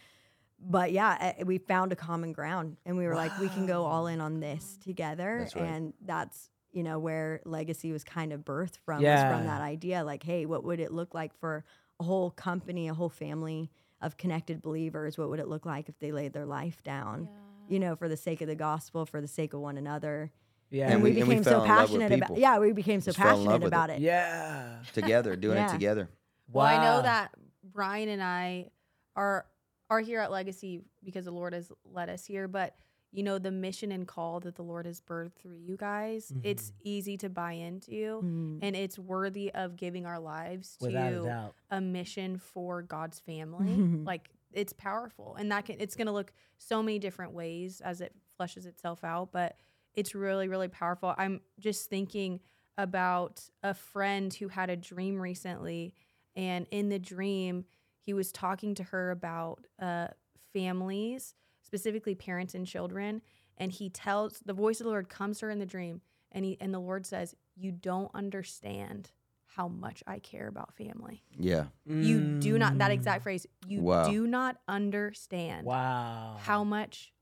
Speaker 4: But yeah, uh, we found a common ground, and we were like, we can go all in on this together,
Speaker 3: That's right.
Speaker 4: and that's you know where legacy was kind of birthed from was
Speaker 2: Yeah.
Speaker 4: from that idea like hey what would it look like for a whole company a whole family of connected believers what would it look like if they laid their life down you know for the sake of the gospel for the sake of one another
Speaker 2: Yeah.
Speaker 4: and,
Speaker 3: And
Speaker 4: we,
Speaker 3: we- and we
Speaker 4: became so
Speaker 3: in love with
Speaker 4: passionate about
Speaker 3: people.
Speaker 4: yeah we became so
Speaker 3: Just fell in love
Speaker 4: passionate
Speaker 3: with it.
Speaker 4: about it,
Speaker 2: yeah.
Speaker 3: together, doing
Speaker 4: Yeah.
Speaker 3: it together.
Speaker 1: Well, I know that Brian and I are are here at Legacy because the Lord has led us here, but you know the mission and call that the Lord has birthed through you guys. It's
Speaker 2: Mm-hmm.
Speaker 1: easy to buy into,
Speaker 4: Mm.
Speaker 1: and it's worthy of giving our lives
Speaker 2: Without a
Speaker 1: to
Speaker 2: doubt.
Speaker 1: a mission for God's family. like it's powerful, and that can it's going to look so many different ways as it fleshes itself out, but it's really really powerful. I'm just thinking about a friend who had a dream recently, and in the dream he was talking to her about uh, families, specifically parents and children, and he tells the voice of the Lord comes to her in the dream, and he and the Lord says, "You don't understand." How much I care about family.
Speaker 3: Yeah.
Speaker 1: You do not that exact phrase. You
Speaker 3: Wow.
Speaker 1: do not understand
Speaker 2: Wow.
Speaker 1: how much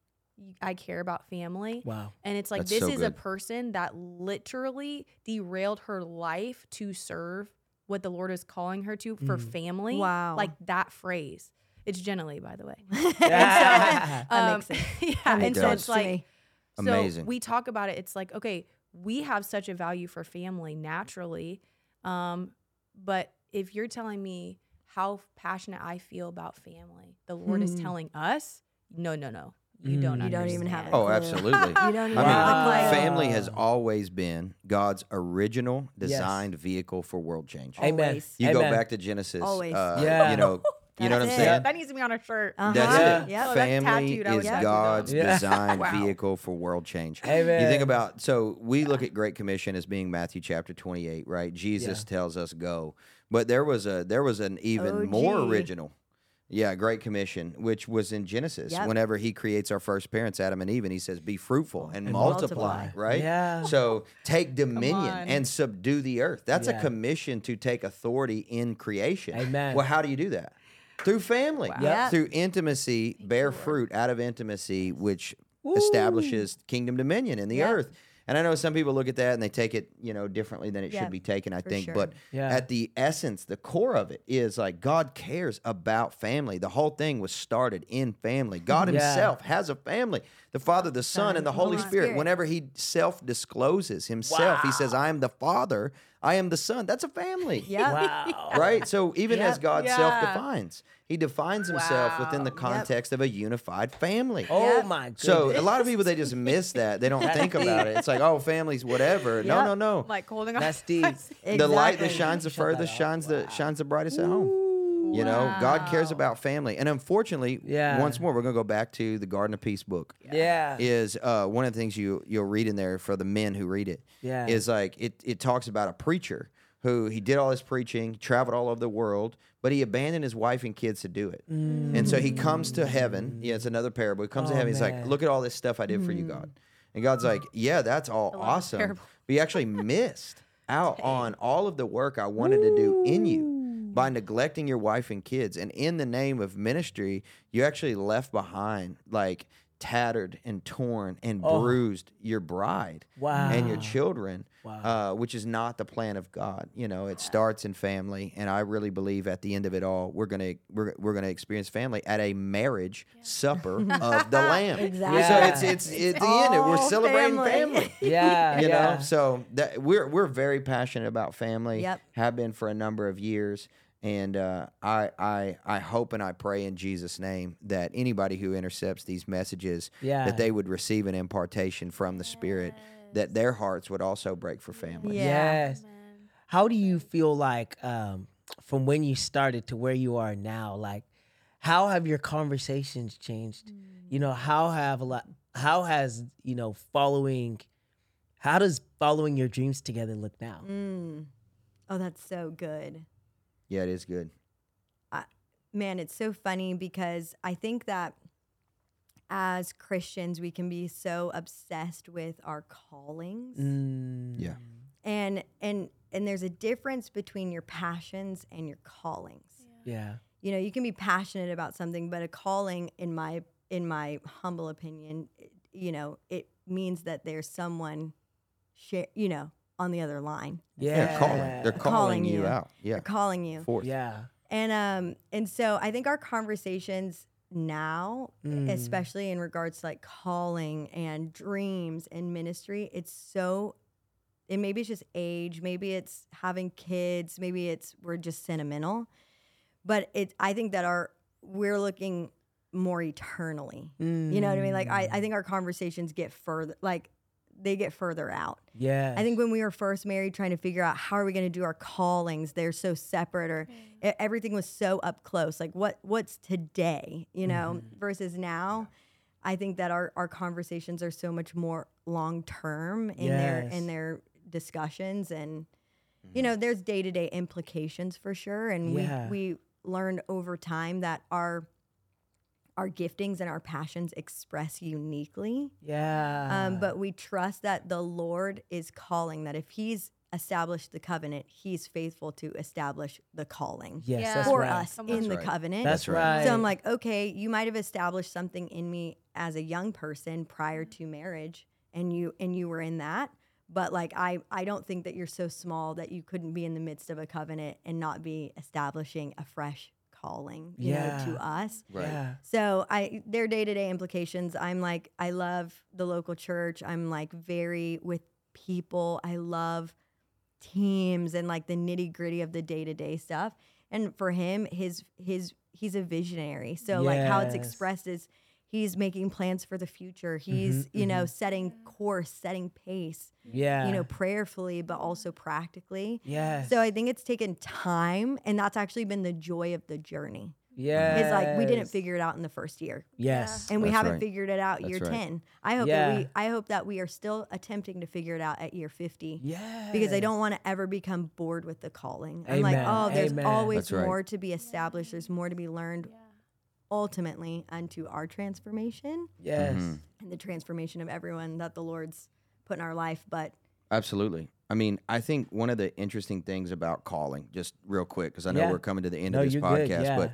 Speaker 1: I care about family.
Speaker 2: Wow.
Speaker 1: And it's like
Speaker 3: That's
Speaker 1: this
Speaker 3: so
Speaker 1: is a person that literally derailed her life to serve what the Lord is calling her to for mm. family.
Speaker 4: Wow.
Speaker 1: Like that phrase. It's generally, by the way.
Speaker 2: Yeah.
Speaker 4: That
Speaker 1: Um,
Speaker 4: makes sense.
Speaker 1: yeah.
Speaker 4: That
Speaker 1: and
Speaker 4: makes
Speaker 1: so it's like
Speaker 4: me.
Speaker 1: so
Speaker 3: Amazing.
Speaker 1: we talk about it. It's like, okay, we have such a value for family naturally. Um, but if you're telling me how passionate I feel about family, the Lord is
Speaker 4: Hmm.
Speaker 1: telling us, no, no, no. You don't
Speaker 4: You don't even have
Speaker 1: understand.
Speaker 4: a
Speaker 3: Oh, absolutely.
Speaker 4: You don't even
Speaker 3: I mean,
Speaker 2: Wow.
Speaker 4: have a clue.
Speaker 3: family has always been God's original
Speaker 2: Yes.
Speaker 3: designed vehicle for world change.
Speaker 2: Amen.
Speaker 4: Always.
Speaker 3: You go back to Genesis.
Speaker 4: Always.
Speaker 3: Uh,
Speaker 2: Yeah.
Speaker 3: You know, you know what I'm
Speaker 4: That's it.
Speaker 3: saying?
Speaker 1: That needs to be on a shirt.
Speaker 4: Uh-huh.
Speaker 3: That's
Speaker 2: Yeah.
Speaker 3: it.
Speaker 4: Yep.
Speaker 1: Oh, that's
Speaker 3: Family
Speaker 1: tattooed. I would
Speaker 3: is
Speaker 1: tattoo
Speaker 3: God's
Speaker 1: that.
Speaker 2: Yeah.
Speaker 3: designed
Speaker 1: Wow.
Speaker 3: vehicle for world change.
Speaker 2: Amen.
Speaker 3: You think about so we look at Great Commission as being Matthew chapter 28, right? Jesus tells us go. But there was a there was an even more
Speaker 4: OG.
Speaker 3: original Yeah, Great Commission, which was in Genesis.
Speaker 4: Yep.
Speaker 3: Whenever he creates our first parents, Adam and Eve, and he says, "Be fruitful and,
Speaker 2: And
Speaker 3: multiply."
Speaker 4: multiply.
Speaker 3: Right?
Speaker 2: Yeah.
Speaker 3: So take dominion
Speaker 1: on.
Speaker 3: and subdue the earth. That's
Speaker 2: Yeah.
Speaker 3: a commission to take authority in creation.
Speaker 2: Amen.
Speaker 3: Well, how do you do that? Through family.
Speaker 4: Yep.
Speaker 3: Through intimacy, bear fruit out of intimacy, which establishes kingdom dominion in the
Speaker 4: Yep.
Speaker 3: earth. And I know some people look at that and they take it, you know, differently than it
Speaker 4: Yeah,
Speaker 3: should be taken, I think.
Speaker 4: sure.
Speaker 3: But
Speaker 2: Yeah.
Speaker 3: at the essence, the core of it is like God cares about family. The whole thing was started in family. God
Speaker 2: Yeah.
Speaker 3: Himself has a family. The Father, the Son, and the Holy
Speaker 4: Holy
Speaker 3: Spirit.
Speaker 4: Spirit.
Speaker 3: Whenever He self discloses Himself, He says, I am the Father, I am the Son. That's a family.
Speaker 4: Yep.
Speaker 2: Wow.
Speaker 3: Right? So even as God
Speaker 1: Yeah.
Speaker 3: self defines, He defines Himself within the
Speaker 1: Wow.
Speaker 3: context of a unified family.
Speaker 2: Oh
Speaker 4: Yep.
Speaker 2: my goodness.
Speaker 3: So a lot of people they just miss that. They don't think about it. It's like, oh, families, whatever. No,
Speaker 4: Yep.
Speaker 3: no, no.
Speaker 1: Like holding on.
Speaker 2: That's deep.
Speaker 3: The light that shines the furthest
Speaker 2: off.
Speaker 3: shines the shines the brightest at home. You know, God cares about family. And unfortunately,
Speaker 2: Yeah.
Speaker 3: once more, we're gonna go back to the Garden of Peace book.
Speaker 2: Yeah.
Speaker 3: Is uh, one of the things you you'll read in there for the men who read it.
Speaker 2: Yeah.
Speaker 3: Is like it it talks about a preacher who he did all his preaching, traveled all over the world, but he abandoned his wife and kids to do it. And so he comes to heaven. Yeah, it's another parable. He comes to
Speaker 2: Oh,
Speaker 3: heaven. He's like,
Speaker 2: man.
Speaker 3: look at all this stuff I did for you, God. And God's like, yeah, that's all awesome.
Speaker 1: parable.
Speaker 3: But you actually missed out on all of the work I wanted to do in you by neglecting your wife and kids. And in the name of ministry, you actually left behind like tattered and torn and
Speaker 2: Oh.
Speaker 3: bruised your bride
Speaker 2: Wow.
Speaker 3: and your children,
Speaker 2: Wow.
Speaker 3: uh, which is not the plan of God. You know, it starts in family, and I really believe at the end of it all, we're gonna we're, we're gonna experience family at a marriage supper of the Lamb.
Speaker 4: Exactly.
Speaker 3: So it's it's it's the end. We're celebrating
Speaker 4: family.
Speaker 3: family.
Speaker 2: Yeah.
Speaker 3: You
Speaker 2: yeah.
Speaker 3: know, so that we're we're very passionate about family.
Speaker 4: Yep.
Speaker 3: Have been for a number of years. And uh, I, I, I hope and I pray in Jesus' name that anybody who intercepts these messages,
Speaker 2: Yeah.
Speaker 3: that they would receive an impartation from the Spirit, that their hearts would also break for family.
Speaker 4: Yeah.
Speaker 2: Yes. How do you feel like um, from when you started to where you are now? Like, how have your conversations changed? You know, how have a lot? How has you know following? How does following your dreams together look now?
Speaker 4: Mm. Oh, that's so good.
Speaker 3: Yeah, it is good.
Speaker 4: man, it's so funny because I think that as Christians, we can be so obsessed with our callings.
Speaker 2: Mm,
Speaker 3: Yeah.
Speaker 4: And and and there's a difference between your passions and your callings.
Speaker 2: yeah.
Speaker 4: You know, you can be passionate about something, but a calling in my in my humble opinion, you know, it means that there's someone share, you know, on the other line.
Speaker 2: Yeah.
Speaker 3: They're calling. They're calling,
Speaker 4: Calling
Speaker 3: you
Speaker 4: you.
Speaker 3: out. Yeah.
Speaker 4: They're calling you.
Speaker 3: Forth.
Speaker 2: Yeah.
Speaker 4: And um and so I think our conversations now,
Speaker 2: Mm.
Speaker 4: especially in regards to like calling and dreams and ministry, it's so and maybe it's just age, maybe it's having kids, maybe it's we're just sentimental. But it I think that our we're looking more eternally. You know what I mean? Like I, I think our conversations get further like they get further out.
Speaker 2: Yeah.
Speaker 4: I think when we were first married, trying to figure out how are we going to do our callings, they're so separate, or e- everything was so up close. Like what what's today, you know,
Speaker 2: Mm-hmm.
Speaker 4: versus now. I think that our our conversations are so much more long term in their in their discussions, and
Speaker 2: Mm-hmm.
Speaker 4: you know, there's day to day implications for sure. And
Speaker 2: Yeah.
Speaker 4: we we learned over time that our our giftings and our passions express uniquely.
Speaker 2: yeah.
Speaker 4: Um, but we trust that the Lord is calling, that if He's established the covenant, He's faithful to establish the calling
Speaker 2: yes,
Speaker 1: Yeah.
Speaker 4: for
Speaker 2: right.
Speaker 4: us
Speaker 1: Come on.
Speaker 4: in the
Speaker 3: right.
Speaker 4: covenant.
Speaker 2: That's
Speaker 3: That's right.
Speaker 2: right.
Speaker 4: So I'm like, okay, you might have established something in me as a young person prior to marriage, and you and you were in that. But like, I I don't think that you're so small that you couldn't be in the midst of a covenant and not be establishing a fresh calling, you know,
Speaker 2: Yeah.
Speaker 4: to us.
Speaker 3: Right.
Speaker 2: Yeah.
Speaker 4: So I their day to day implications. I'm like I love the local church. I'm like very with people. I love teams and like the nitty gritty of the day to day stuff. And for him, his his he's a visionary. So like how it's expressed is he's making plans for the future. He's mm-hmm, you know mm-hmm. setting course, setting pace.
Speaker 2: Yeah.
Speaker 4: You know prayerfully, but also practically.
Speaker 2: yeah
Speaker 4: So I think it's taken time, and that's actually been the joy of the journey.
Speaker 2: yeah.
Speaker 4: It's like we didn't figure it out in the first year
Speaker 2: Yes.
Speaker 4: and we
Speaker 3: That's
Speaker 4: haven't
Speaker 3: right.
Speaker 4: figured it out
Speaker 3: That's
Speaker 4: year
Speaker 3: right.
Speaker 4: 10 i hope
Speaker 2: Yeah.
Speaker 4: that we i hope that we are still attempting to figure it out at year 50
Speaker 2: Yeah.
Speaker 4: because i don't want to ever become bored with the calling i'm like oh there's
Speaker 2: Amen.
Speaker 4: always
Speaker 3: That's right.
Speaker 4: more to be established there's more to be learned ultimately unto our transformation
Speaker 2: Yes.
Speaker 3: Mm-hmm.
Speaker 4: and the transformation of everyone that the Lord's put in our life. But
Speaker 3: Absolutely. I mean, I think one of the interesting things about calling, just real quick, because I know
Speaker 2: Yeah.
Speaker 3: we're coming to the end
Speaker 2: No,
Speaker 3: of this
Speaker 2: you're good,
Speaker 3: podcast,
Speaker 2: yeah.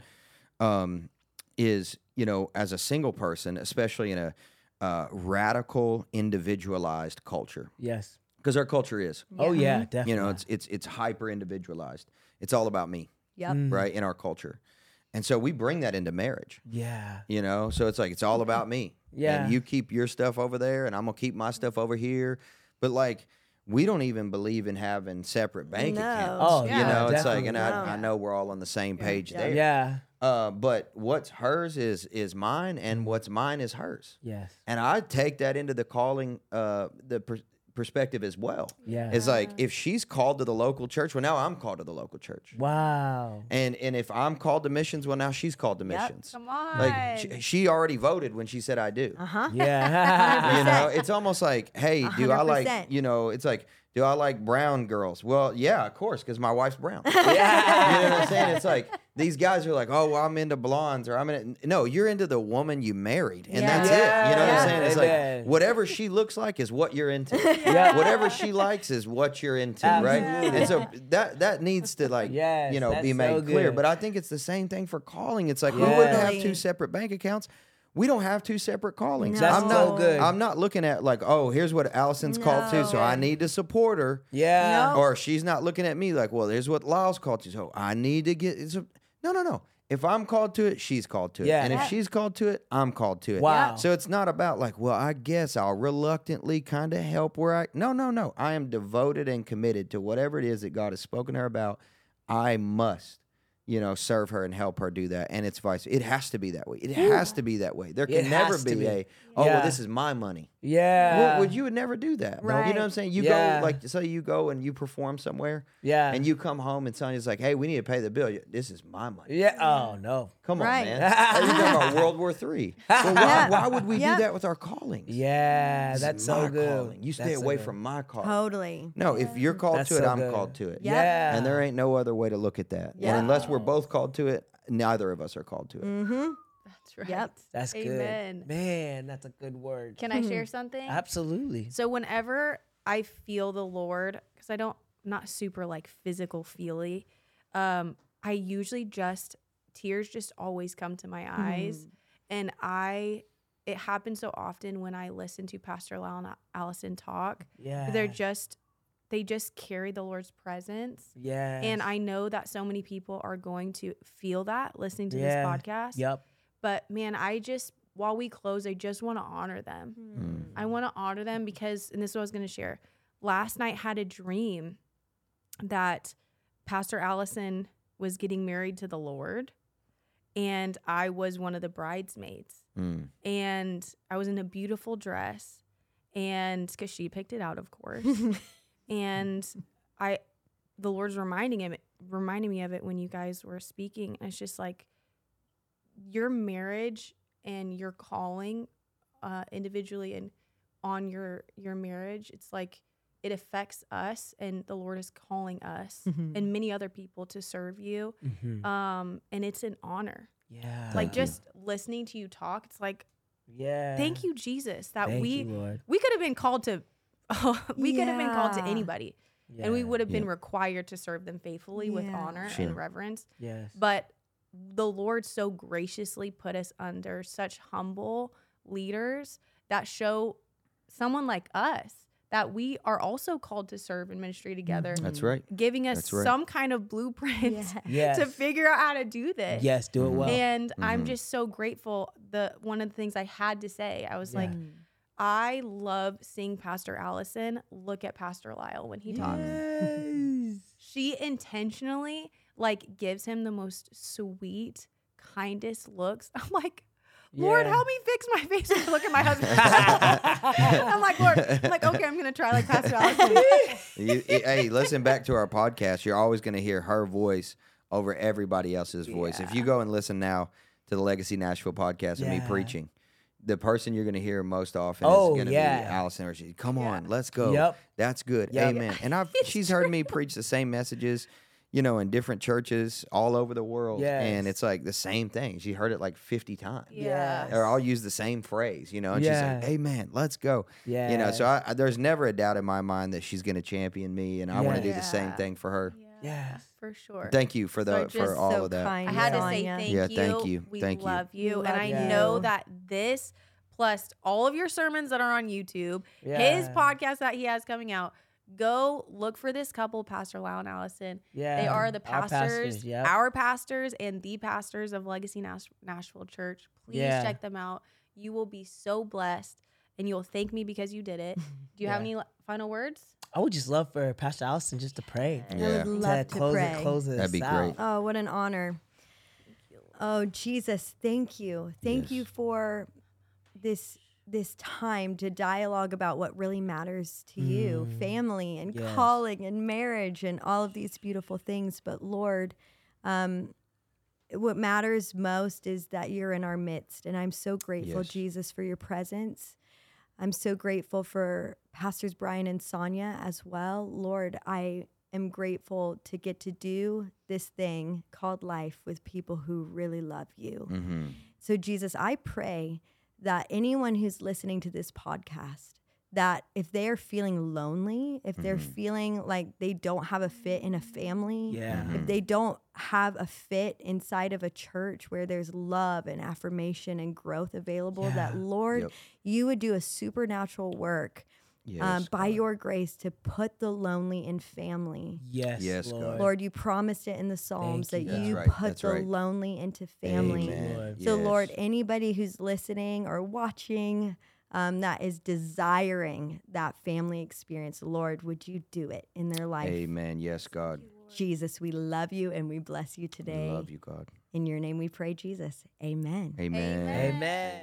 Speaker 3: but um, is you know, as a single person, especially in a uh, radical, individualized culture,
Speaker 2: Yes.
Speaker 3: because our culture is,
Speaker 2: Oh yeah, definitely.
Speaker 3: you know, it's it's it's hyper individualized. It's all about me,
Speaker 4: yep.
Speaker 2: Mm.
Speaker 3: right? In our culture, and so we bring that into marriage.
Speaker 2: yeah.
Speaker 3: You know, so it's like it's all about me.
Speaker 2: Yeah.
Speaker 3: And you keep your stuff over there, and I'm gonna keep my stuff over here. But like, we don't even believe in having separate bank
Speaker 4: No.
Speaker 3: accounts.
Speaker 2: Oh,
Speaker 3: you
Speaker 1: yeah,
Speaker 3: know, it's like,
Speaker 2: definitely.
Speaker 3: and I,
Speaker 4: No.
Speaker 3: I know we're all on the same page
Speaker 4: Yeah.
Speaker 3: there.
Speaker 2: Yeah.
Speaker 3: Uh, but what's hers is is mine, and what's mine is hers.
Speaker 2: Yes.
Speaker 3: And I take that into the calling, uh, the per- perspective as well.
Speaker 2: Yeah.
Speaker 3: It's like if she's called to the local church, well, now I'm called to the local church.
Speaker 2: Wow.
Speaker 3: And and if I'm called to missions, well, now she's called to
Speaker 4: Yep.
Speaker 3: missions.
Speaker 1: Come on.
Speaker 3: Like she, she already voted when she said I do.
Speaker 4: Uh huh.
Speaker 2: Yeah.
Speaker 3: You know, it's almost like, hey, do I like, you know, it's like, do I like brown girls? Well, yeah, of course, because my wife's brown. you know what I'm saying? It's like these guys are like, oh, well, I'm into blondes or I'm in. No, you're into the woman you married, and that's it. You know what I'm saying? It's
Speaker 2: Amen.
Speaker 3: like whatever she looks like is what you're into.
Speaker 2: Yeah.
Speaker 3: Whatever she likes is what you're into, right? And so that that needs to like,
Speaker 2: Yes,
Speaker 3: you know, be made
Speaker 2: so
Speaker 3: clear. But I think it's the same thing for calling. It's like we wouldn't have two separate bank accounts. We don't have two separate callings.
Speaker 4: That's
Speaker 3: I'm
Speaker 4: so
Speaker 3: not,
Speaker 2: good.
Speaker 3: I'm not looking at like, oh, here's what Allyson's called to, so I need to support her.
Speaker 2: Yeah.
Speaker 4: No.
Speaker 3: Or she's not looking at me like, well, here's what Lyle's called to, so I need to get. It's a, no, no, no. If I'm called to it, she's called to it.
Speaker 2: Yeah.
Speaker 3: And if she's called to it, I'm called to it.
Speaker 2: Wow.
Speaker 3: So it's not about like, well, I guess I'll reluctantly kind of help where I. No, no, no. I am devoted and committed to whatever it is that God has spoken to her about. I must, you know, serve her and help her do that. And it's vice. It has to be that way. It has to be that way. There
Speaker 2: It
Speaker 3: can never be,
Speaker 2: be.
Speaker 3: a, oh,
Speaker 2: Yeah.
Speaker 3: well, this is my money.
Speaker 2: Yeah.
Speaker 3: Well, would you would never do that. Right. You know what I'm saying? You
Speaker 2: Yeah.
Speaker 3: go like say you go and you perform somewhere
Speaker 2: Yeah.
Speaker 3: and you come home and Sonya's like, "Hey, we need to pay the bill. This is my money."
Speaker 2: Yeah. Oh no.
Speaker 3: Come on, man. Hey, You're talking about World War Three. Well, why,
Speaker 4: Yeah.
Speaker 3: why would we
Speaker 4: Yeah.
Speaker 3: do that with our callings?
Speaker 2: Yeah.
Speaker 3: This is
Speaker 2: That's
Speaker 3: my
Speaker 2: so good.
Speaker 3: calling. You stay
Speaker 2: That's
Speaker 3: away
Speaker 2: good.
Speaker 3: from my call.
Speaker 4: Totally.
Speaker 3: No, if you're called
Speaker 2: That's
Speaker 3: to it,
Speaker 2: so
Speaker 3: I'm
Speaker 2: good.
Speaker 3: called to it.
Speaker 4: Yeah.
Speaker 2: Yeah.
Speaker 3: And there ain't no other way to look at that.
Speaker 4: Yeah.
Speaker 3: And unless we're both called to it, neither of us are called to it.
Speaker 4: Mm-hmm.
Speaker 1: That's right.
Speaker 4: Yep.
Speaker 2: That's
Speaker 1: Amen.
Speaker 2: good. Man, that's a good word.
Speaker 1: Can I share something?
Speaker 2: Absolutely.
Speaker 1: So whenever I feel the Lord, because I don't not super like physical feely, um, I usually just tears just always come to my eyes, and I it happens so often when I listen to Pastor Lyle and Allyson talk.
Speaker 2: Yeah.
Speaker 1: They're just they just carry the Lord's presence.
Speaker 2: Yeah.
Speaker 1: And I know that so many people are going to feel that listening to
Speaker 2: Yeah.
Speaker 1: this podcast.
Speaker 2: Yep.
Speaker 1: But man, I just while we close, I just want to honor them.
Speaker 2: Mm.
Speaker 1: I want to honor them because, and this is what I was going to share. Last night had a dream that Pastor Allyson was getting married to the Lord, and I was one of the bridesmaids,
Speaker 3: Mm.
Speaker 1: and I was in a beautiful dress, and because she picked it out, of course, and I, the Lord's reminding him, reminding me of it when you guys were speaking. And it's just like your marriage and your calling, uh, individually and on your your marriage. It's like it affects us, and the Lord is calling us
Speaker 4: Mhm.
Speaker 1: and many other people to serve you.
Speaker 2: Mhm.
Speaker 1: Um, and it's an honor.
Speaker 2: Yeah.
Speaker 1: like just listening to you talk, it's like
Speaker 2: Yeah.
Speaker 1: thank you, Jesus, that
Speaker 2: Thank
Speaker 1: we
Speaker 2: you, Lord.
Speaker 1: we could have been called to. we could have been called to
Speaker 4: Yeah.
Speaker 1: anybody and we would have been
Speaker 3: Yeah.
Speaker 1: required to serve them faithfully with honor
Speaker 3: Sure.
Speaker 1: and reverence.
Speaker 2: Yes.
Speaker 1: But the Lord so graciously put us under such humble leaders that show someone like us that we are also called to serve in ministry together,
Speaker 3: That's right.
Speaker 1: giving us
Speaker 3: right.
Speaker 1: some kind of blueprint
Speaker 4: Yeah.
Speaker 2: yes.
Speaker 1: to figure out how to do this.
Speaker 2: Yes. Do it
Speaker 3: Mhm.
Speaker 2: well.
Speaker 1: And I'm
Speaker 3: Mhm.
Speaker 1: just so grateful. The one of the things I had to say, I was like,
Speaker 2: Yeah.
Speaker 1: I love seeing Pastor Allyson look at Pastor Lyle when he talks.
Speaker 2: Yes.
Speaker 1: She intentionally like gives him the most sweet, kindest looks. I'm like, Lord,
Speaker 2: Yeah.
Speaker 1: help me fix my face when I look at my husband. I'm like, Lord, I'm like, okay, I'm gonna try like Pastor Allyson.
Speaker 3: You- hey, listen back to our podcast. You're always going to hear her voice over everybody else's voice. If you go and listen now to the Legacy Nashville podcast and me preaching, the person you're going to hear most often
Speaker 2: Oh,
Speaker 3: is going to
Speaker 2: yeah.
Speaker 3: be Allyson. Or she, come on, let's go.
Speaker 2: Yep.
Speaker 3: That's good.
Speaker 2: Yep.
Speaker 3: Amen. And I've she's heard me preach the same messages. you know, in different churches all over the world, and it's like the same thing. She heard it like fifty times.
Speaker 1: Yeah.
Speaker 3: Or I'll use the same phrase, you know, and
Speaker 2: Yeah.
Speaker 3: she's like, "Amen, let's go."
Speaker 2: Yeah.
Speaker 3: You know, so I, I- there's never a doubt in my mind that she's going to champion me, and I want to do the same thing for her.
Speaker 2: Yes.
Speaker 1: For sure.
Speaker 3: Thank you for the
Speaker 4: So
Speaker 3: for all
Speaker 4: so
Speaker 3: of that.
Speaker 4: kind,
Speaker 1: I had to say thank
Speaker 3: Yeah,
Speaker 1: you.
Speaker 3: thank you.
Speaker 1: We
Speaker 3: Thank you.
Speaker 1: love you.
Speaker 4: We
Speaker 1: and I
Speaker 2: you.
Speaker 1: know that this plus all of your sermons that are on YouTube, his podcast that he has coming out, go look for this couple, Pastor Lyle and Allyson.
Speaker 2: Yeah.
Speaker 1: They are the
Speaker 2: Our
Speaker 1: pastors,
Speaker 2: yep.
Speaker 1: our pastors, and the pastors of Legacy Nash- Nashville Church. Please
Speaker 2: Yeah.
Speaker 1: check them out. You will be so blessed, and you'll thank me because you did it. Do you have any final words?
Speaker 2: I would just love for Pastor Allyson just to pray.
Speaker 4: I
Speaker 3: Yeah.
Speaker 4: would love to,
Speaker 2: close
Speaker 4: pray.
Speaker 2: it, close it.
Speaker 3: That'd be great.
Speaker 4: Oh, what an honor. Oh, Jesus, thank you. Thank
Speaker 3: Yes.
Speaker 4: you for this this time to dialogue about what really matters to you, family and
Speaker 2: Yes.
Speaker 4: calling and marriage and all of these beautiful things. But Lord, um, what matters most is that you're in our midst. And I'm so grateful,
Speaker 3: Yes.
Speaker 4: Jesus, for your presence. I'm so grateful for Pastors Brian and Sonia as well. Lord, I am grateful to get to do this thing called life with people who really love you.
Speaker 3: hmm
Speaker 4: So, Jesus, I pray that anyone who's listening to this podcast, that if they are feeling lonely, if they're
Speaker 3: Mm-hmm.
Speaker 4: feeling like they don't have a fit in a family,
Speaker 2: Yeah.
Speaker 4: If they don't have a fit inside of a church where there's love and affirmation and growth available, that Lord,
Speaker 3: Yep.
Speaker 4: you would do a supernatural work
Speaker 3: Yes,
Speaker 4: um, by
Speaker 3: God.
Speaker 4: your grace to put the lonely in family.
Speaker 2: Yes,
Speaker 3: Yes,
Speaker 2: Lord.
Speaker 4: Lord, you promised it in the Psalms
Speaker 2: Thank
Speaker 4: that
Speaker 2: you, God.
Speaker 4: you
Speaker 3: right,
Speaker 4: put
Speaker 3: that's
Speaker 4: the
Speaker 3: right.
Speaker 4: lonely into family.
Speaker 3: Amen.
Speaker 2: Lord.
Speaker 4: So, Lord, anybody who's listening or watching um, that is desiring that family experience, Lord, would you do it in their life?
Speaker 3: Amen. Yes, God.
Speaker 4: Jesus, we love you and we bless you
Speaker 3: We
Speaker 4: today.
Speaker 3: love you, God.
Speaker 4: In your name we pray, Jesus. Amen.
Speaker 3: Amen.
Speaker 2: Amen.